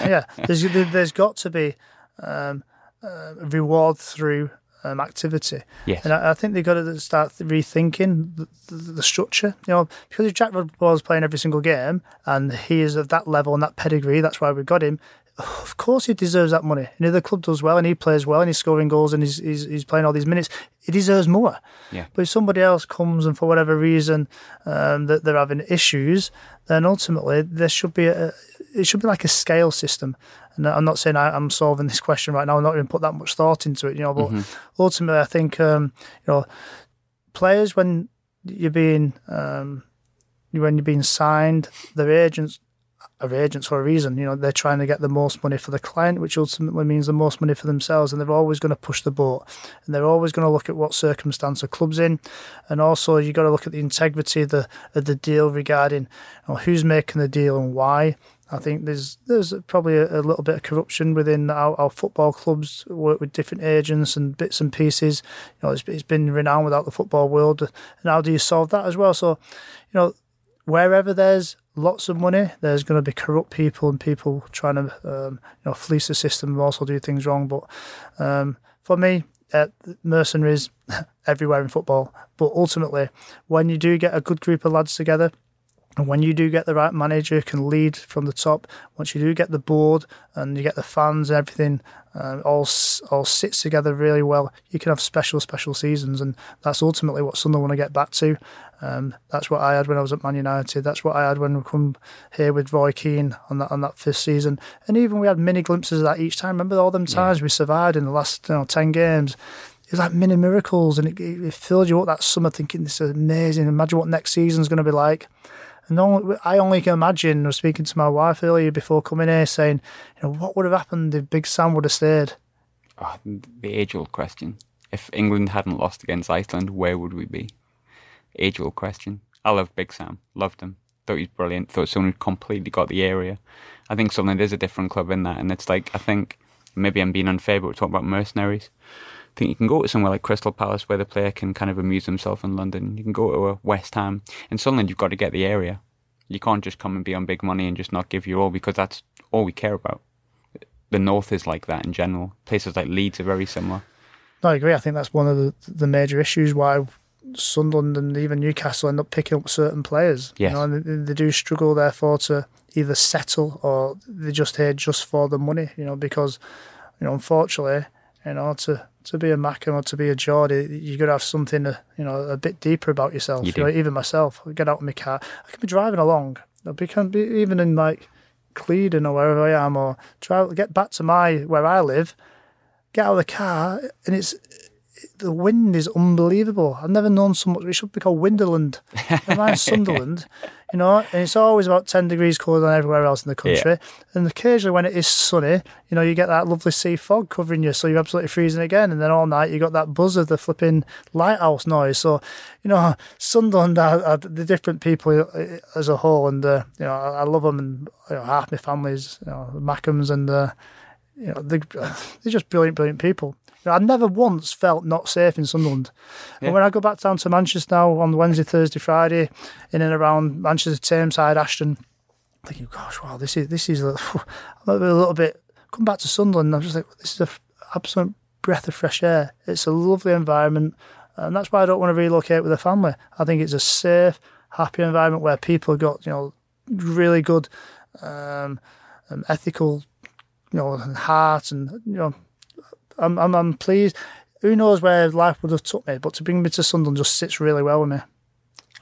[laughs] yeah. There's there's got to be um, uh, reward through um, activity. Yes. And I, I think they've got to start rethinking the, the, the structure. You know, because if Jack Rodwell's playing every single game and he is of that level and that pedigree, that's why we got him. Of course, he deserves that money. And if the club does well and he plays well and he's scoring goals and he's, he's, he's playing all these minutes, he deserves more. Yeah. But if somebody else comes and for whatever reason um, that they're having issues, then ultimately there should be a it should be like a scale system. And I'm not saying I, I'm solving this [laughs] question right now. I'm not even put that much thought into it, you know. But ultimately, I think um, you know players when you're being um, when you're being signed, their agents are agents for a reason. You know, they're trying to get the most money for the client, which ultimately means the most money for themselves, and they're always going to push the boat, and they're always going to look at what circumstance a club's in, and also you have got to look at the integrity of the of the deal regarding you know, who's making the deal and why. I think there's there's probably a, a little bit of corruption within our, our, football clubs. Work with different agents and bits and pieces. You know, it's, it's been renowned without the football world. And how do you solve that as well? So, you know, wherever there's lots of money, there's going to be corrupt people and people trying to um, you know fleece the system and also do things wrong. But um, for me, uh, mercenaries [laughs] everywhere in football. But ultimately, when you do get a good group of lads together and when you do get the right manager who can lead from the top, once you do get the board and you get the fans and everything uh, all all sits together really well, you can have special special seasons, and that's ultimately what Sunderland want to get back to. Um, that's what I had when I was at Man United. That's what I had when we come here with Roy Keane on that on that fifth season, and even we had mini glimpses of that each time. Remember all them times yeah. we survived in the last you know, ten games. It was like mini miracles, and it, it filled you up that summer thinking this is amazing. Imagine what next season's going to be like. And only, I only can imagine, I was speaking to my wife earlier before coming here saying, you know, what would have happened if Big Sam would have stayed? Oh, the age old question. If England hadn't lost against Iceland, where would we be? Age old question. I love Big Sam. Loved him. Thought he was brilliant. Thought someone completely got the area. I think Sunderland is a different club in that. And it's like, I think maybe I'm being unfair, but we're talking about mercenaries think you can go to somewhere like Crystal Palace where the player can kind of amuse himself in London. You can go to a West Ham. In Sunderland, you've got to get the area. You can't just come and be on big money and just not give your all because that's all we care about. The North is like that in general. Places like Leeds are very similar. No, I agree. I think that's one of the, the major issues why Sunderland and even Newcastle end up picking up certain players. Yes. You know, they, they do struggle, therefore, to either settle or they're just here just for the money, you know, because, you know, unfortunately, you know, to to be a Mackem or to be a Geordie, you got to have something, uh, you know, a bit deeper about yourself. You you know, even myself, I get out of my car, I can be driving along, I can be even in like Cleadon or wherever I am, or try get back to my where I live, get out of the car, and it's the wind is unbelievable. I've never known so much. It should be called Winderland. [laughs] Mine's Sunderland, you know, and it's always about 10 degrees colder than everywhere else in the country. Yeah. And occasionally when it is sunny, you know, you get that lovely sea fog covering you, so you're absolutely freezing again. And then all night you got that buzz of the flipping lighthouse noise. So, you know, Sunderland are, are the different people uh, as a whole. And, uh, you know, I, I, love them. And you know, half my family's, you know, Mackems and, uh, you know, they're, they're just brilliant, brilliant people. I never once felt not safe in Sunderland. Yeah. And when I go back down to Manchester now on Wednesday, Thursday, Friday, in and around Manchester, Tameside, Ashton, thinking, gosh, wow, this is this is a, [laughs] a little bit. Come back to Sunderland, I'm just like, this is an absolute breath of fresh air. It's a lovely environment, and that's why I don't want to relocate with a family. I think it's a safe, happy environment where people got you know really good, um, um ethical, you know, heart and you know I'm, I'm, I'm pleased. Who knows where life would have took me, but to bring me to Sunderland just sits really well with me.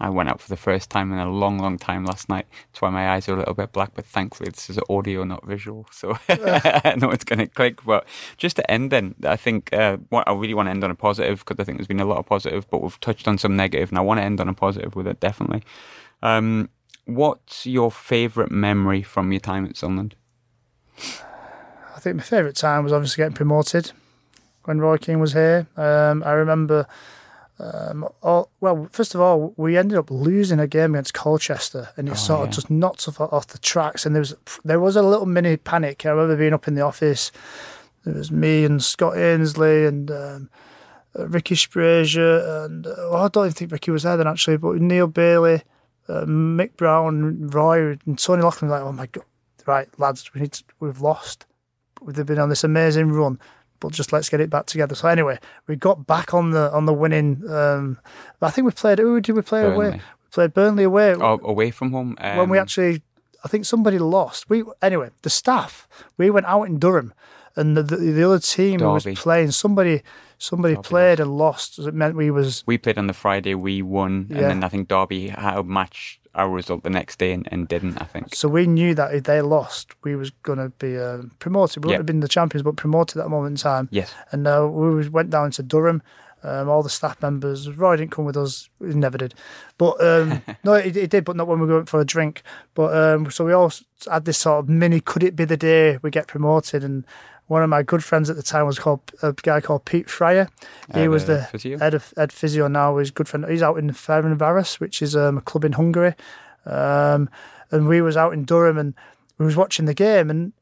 I went out for the first time in a long, long time last night. That's why my eyes are a little bit black, but thankfully this is audio, not visual. So I know it's going to click. But just to end then, I think uh, what I really want to end on a positive because I think there's been a lot of positive, but we've touched on some negative, and I want to end on a positive with it, definitely. Um, what's your favourite memory from your time at Sunderland? I think my favourite time was obviously getting promoted when Roy Keane was here. Um, I remember, um, all, well, first of all, we ended up losing a game against Colchester, and it oh, sort yeah. of just knocked us off the tracks. And there was there was a little mini panic. I remember being up in the office. There was me and Scott Ainsley and um, uh, Ricky Sbragia, and uh, well, I don't even think Ricky was there then actually, but Neil Bailey, uh, Mick Brown, Roy, and Tony Loughlan. Like, oh my god, right lads, we need to, we've lost. We've been on this amazing run but just let's get it back together. So anyway, we got back on the on the winning. Um, I think we played. Who did we play Burnley. away? We played Burnley away. Oh, away from home. Um, when we um, actually, I think somebody lost. We anyway. The staff. We went out in Durham, and the the, the other team was playing. Somebody somebody Derby played lost. and lost. It meant we was. We played on the Friday. We won, yeah. and then I think Derby had a match our result the next day and, and, didn't, I think. So we knew that if they lost, we was going to be uh, promoted. We wouldn't have been the champions, but promoted at that moment in time. Yes. And uh, we went down to Durham. Um, all the staff members, Roy didn't come with us. He never did. But um, [laughs] no, he, he, did, but not when we went for a drink. But um, so we all had this sort of mini, could it be the day we get promoted? And one of my good friends at the time was called a guy called Pete Fryer. He uh, was the physio? head of Ed Physio now. He's good friend. He's out in Ferencváros, which is um, a club in Hungary. Um, and we was out in Durham, and we was watching the game, and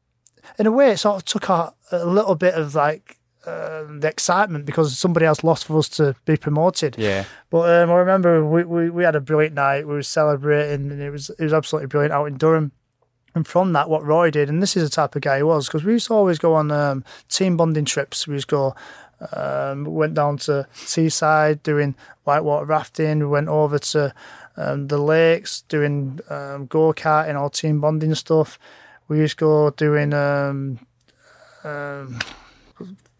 in a way, it sort of took a, a little bit of like um, the excitement because somebody else lost for us to be promoted. Yeah. But um, I remember we, we, we had a brilliant night. We were celebrating, and it was it was absolutely brilliant out in Durham. And from that, what Roy did, and this is the type of guy he was, because we used to always go on um, team bonding trips. We used to go, um, went down to Teesside doing whitewater rafting. We went over to um, the lakes doing um, go karting, or team bonding stuff. We used to go doing um, um,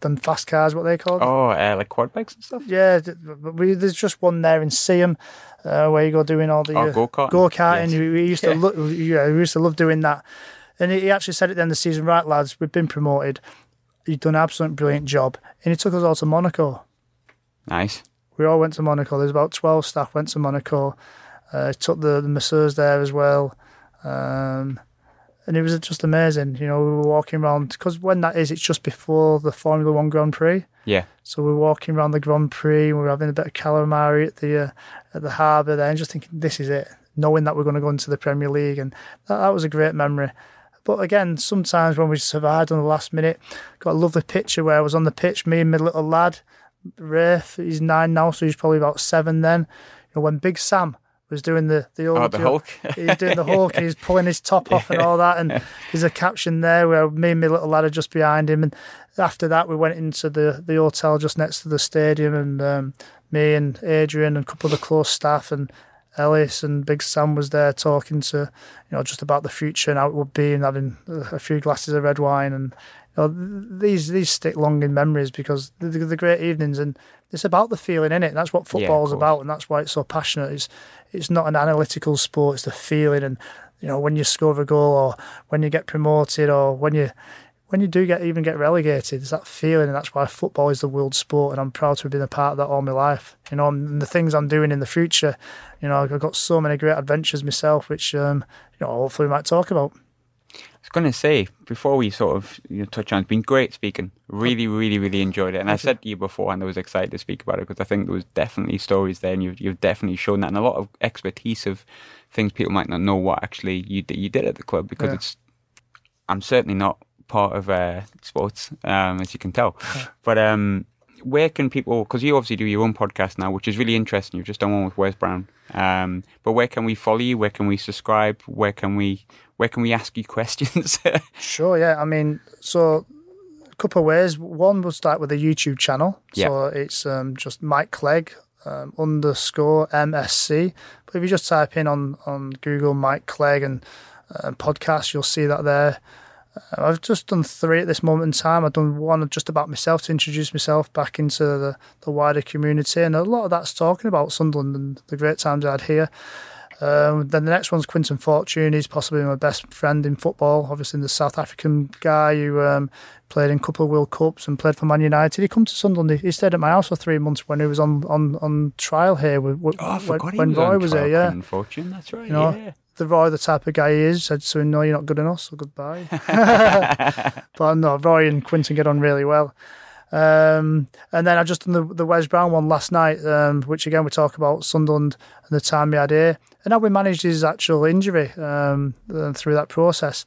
them fast cars, what they called. Oh, uh, like quad bikes and stuff. Yeah, but we, there's just one there in Seaham uh, where you go doing all the Oh, go-karting. Go karting. Yes. We, we used to Yeah. lo- yeah, we used to love doing that. And he actually said at the end of the season, right, lads, we've been promoted. You've done an absolute brilliant job. And he took us all to Monaco. Nice. We all went to Monaco. There's about 12 staff went to Monaco. Uh, took the, the masseurs there as well. Um, and it was just amazing. You know, we were walking around because when that is, it's just before the Formula One Grand Prix. Yeah. So we're walking around the Grand Prix we were having a bit of calamari at the uh, at the harbour there and just thinking, this is it, knowing that we're going to go into the Premier League. And that, that was a great memory. But again, sometimes when we survived on the last minute, got a lovely picture where I was on the pitch, me and my little lad, Rafe, he's nine now, so he's probably about seven then. You know, when Big Sam was doing the the old Oh, the Hulk. he's doing the Hulk and he's [laughs] pulling his top off and all that. And there's a caption there where me and my little lad are just behind him. And after that, we went into the, the hotel just next to the stadium. And um, me and Adrian and a couple of the close staff and Ellis and Big Sam was there talking to, you know, just about the future and how it would be and having a few glasses of red wine. And you know, these these stick long in memories because they're the great evenings and it's about the feeling in it. That's what football's course. about, and that's why it's so passionate. It's it's not an analytical sport; it's the feeling, and you know when you score a goal, or when you get promoted, or when you when you do get even get relegated, it's that feeling, and that's why football is the world sport. And I'm proud to have been a part of that all my life. You know, and the things I'm doing in the future, you know, I've got so many great adventures myself, which um, you know, hopefully we might talk about. I was going to say before we sort of you know, touch on, it's been great speaking. Really, really, really enjoyed it. And I said to you before, and I was excited to speak about it because I think there was definitely stories there, and you've you've definitely shown that, and a lot of expertise of things people might not know what actually you did, you did at the club because Yeah. it's. I'm certainly not part of uh, sports, um, as you can tell, but um, where can people? Because you obviously do your own podcast now, which is really interesting. You've just done one with Wes Brown. Um, but where can we follow you? Where can we subscribe? Where can we where can we ask you questions? [laughs] Sure, yeah. I mean, so a couple of ways. One, we'll start with a YouTube channel. So it's um, just Mike Clegg um, underscore MSC. But if you just type in on, on Google Mike Clegg and uh, podcast, you'll see that there. Uh, I've just done three at this moment in time. I've done one just about myself to introduce myself back into the, the wider community. And a lot of that's talking about Sunderland and the great times I had here. Um, then the next one's Quinton Fortune. He's possibly my best friend in football. Obviously, the South African guy who um, played in a couple of World Cups and played for Man United. He come to Sunderland. He, he stayed at my house for three months when he was on, on, on trial here. With, with- Oh, I when, forgot he when was Roy was here. Yeah, Quinton Fortune. That's right. you know, yeah. the Roy, the type of guy he is, said to him, "No, you're not good enough, so goodbye." [laughs] [laughs] but no, Roy and Quinton get on really well. Um, and then I just done the, the Wes Brown one last night, um, which again we talk about Sunderland and the time we had here, and how we managed his actual injury um, uh, through that process.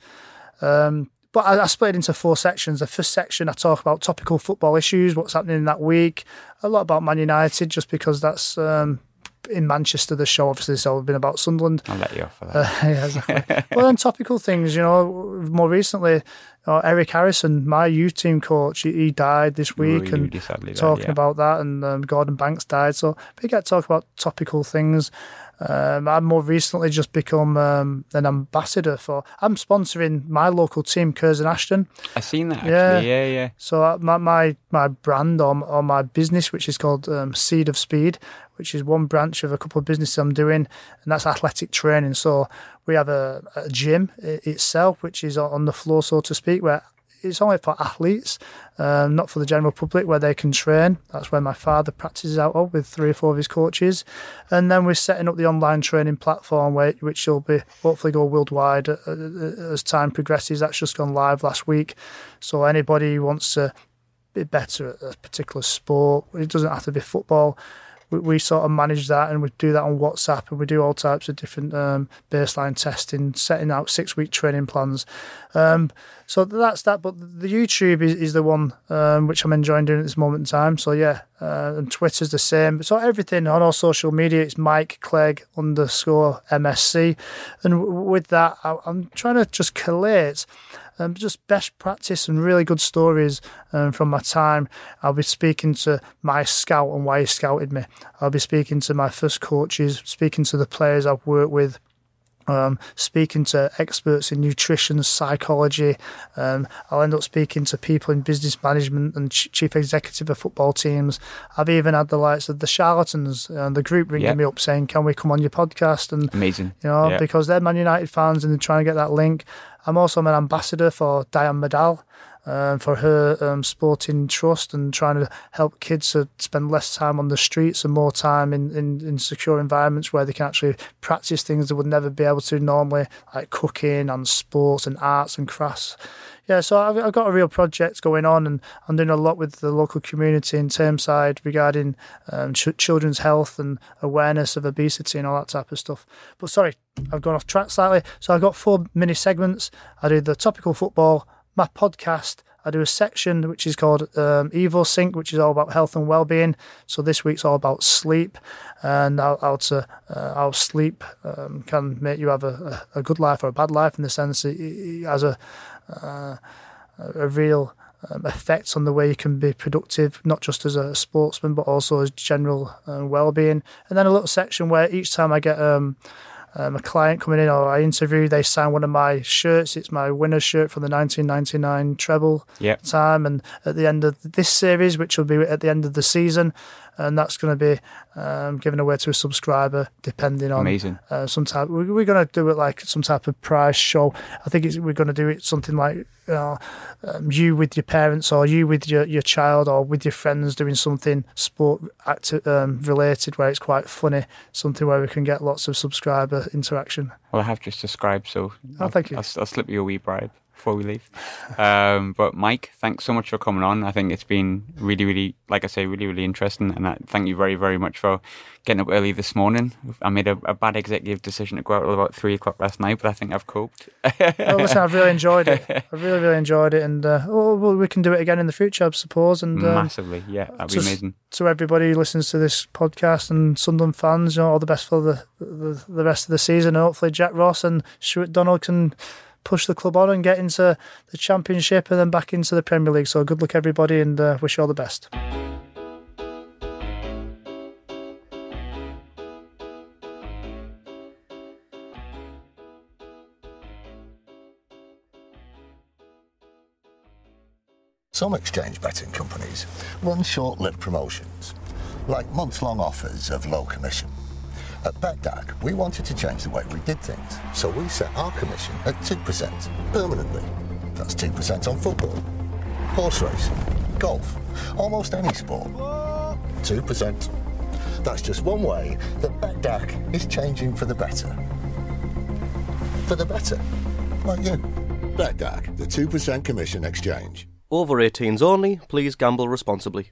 Um, but I, I split it into four sections. The first section I talk about topical football issues, what's happening in that week, a lot about Man United, just because that's um, in Manchester. The show obviously has all been about Sunderland. I'll let you off for that. Uh, [laughs] yeah, exactly. but then topical things, you know, more recently, uh, Eric Harrison, my youth team coach, he, he died this week, Really, and sadly talking yeah. about that, and um, Gordon Banks died. So we get to talk about topical things. Um, I've more recently just become um, an ambassador for. I'm sponsoring my local team, Curzon Ashton. I've seen that Yeah. actually. Yeah, yeah. So uh, my my, my brand or, or my business, which is called um, Seed of Speed, which is one branch of a couple of businesses I'm doing, and that's athletic training. So we have a, a gym itself, which is on the floor, so to speak, where it's only for athletes, um, not for the general public, where they can train. That's where my father practices out of with three or four of his coaches. And then we're setting up the online training platform, which will be hopefully go worldwide uh, uh, as time progresses. That's just gone live last week. So anybody who wants to be better at a particular sport, it doesn't have to be football. We, we, sort of manage that and we do that on WhatsApp and we do all types of different um, baseline testing, setting out six week training plans. Um, so that's that. But the YouTube is, is the one um, which I'm enjoying doing at this moment in time. So yeah, uh, and Twitter's the same. So everything on all social media, it's Mike Clegg underscore MSC. And w- with that, I, I'm trying to just collate um, just best practice and really good stories um, from my time. I'll be speaking to my scout and why he scouted me. I'll be speaking to my first coaches, speaking to the players I've worked with, um, speaking to experts in nutrition, psychology. Um, I'll end up speaking to people in business management and ch- chief executive of football teams. I've even had the likes of the charlatans and uh, the group ringing yep. me up saying, "Can we come on your podcast?" And amazing, you know, yep. because they're Man United fans and they're trying to get that link. I'm also an ambassador for Diane Modahl. Um, for her um, sporting trust and trying to help kids to spend less time on the streets and more time in, in, in, secure environments where they can actually practice things they would never be able to normally, like cooking and sports and arts and crafts. Yeah, so I've, I've got a real project going on, and I'm doing a lot with the local community in Tameside regarding um, ch- children's health and awareness of obesity and all that type of stuff. But sorry, I've gone off track slightly. So I've got four mini segments. I do the topical football, my podcast. I do a section which is called um, Evo Sync, which is all about health and well-being. So this week's all about sleep and how, how to uh, how sleep um, can make you have a, a, good life or a bad life in the sense it, it has a uh, a real um, effect on the way you can be productive, not just as a sportsman, but also as general uh, well-being. And then a little section where each time I get um, um, a client coming in or I interview, they sign one of my shirts. It's my winner's shirt from the 1999 treble yep. time. And at the end of this series, which will be at the end of the season, and that's going to be um, given away to a subscriber, depending on Amazing. Uh, some type. We're, we're going to do it like some type of prize show. I think we're going to do it something like uh, um, you with your parents, or you with your, your child, or with your friends doing something sport acti- um, related where it's quite funny. Something where we can get lots of subscriber interaction. Well, I have just subscribed, so oh, I'll, thank you. I'll, I'll slip you a wee bribe before we leave. Um, but Mike, thanks so much for coming on. I think it's been really, really, like I say, really, really interesting. And I thank you very, very much for getting up early this morning. I made a, a bad executive decision to go out at about three o'clock last night, but I think I've coped. [laughs] well, listen, I've really enjoyed it. [laughs] I really, really enjoyed it, and uh, oh, well, we can do it again in the future, I suppose. And um, massively, yeah, that'd be amazing. To everybody who listens to this podcast and Sunderland fans, you know, all the best for the the, the rest of the season. And hopefully, Jack Ross and Stewart Donald can push the club on and get into the Championship and then back into the Premier League. So good luck, everybody, and uh, wish you all the best. Some exchange betting companies run short-lived promotions, like month long offers of low commission. At BETDAQ, we wanted to change the way we did things, so we set our commission at 2% permanently. That's 2% on football, horse racing, golf, almost any sport. 2%. That's just one way that BETDAQ is changing for the better. For the better, like you. BETDAQ, the 2% commission exchange. Over 18s only, please gamble responsibly.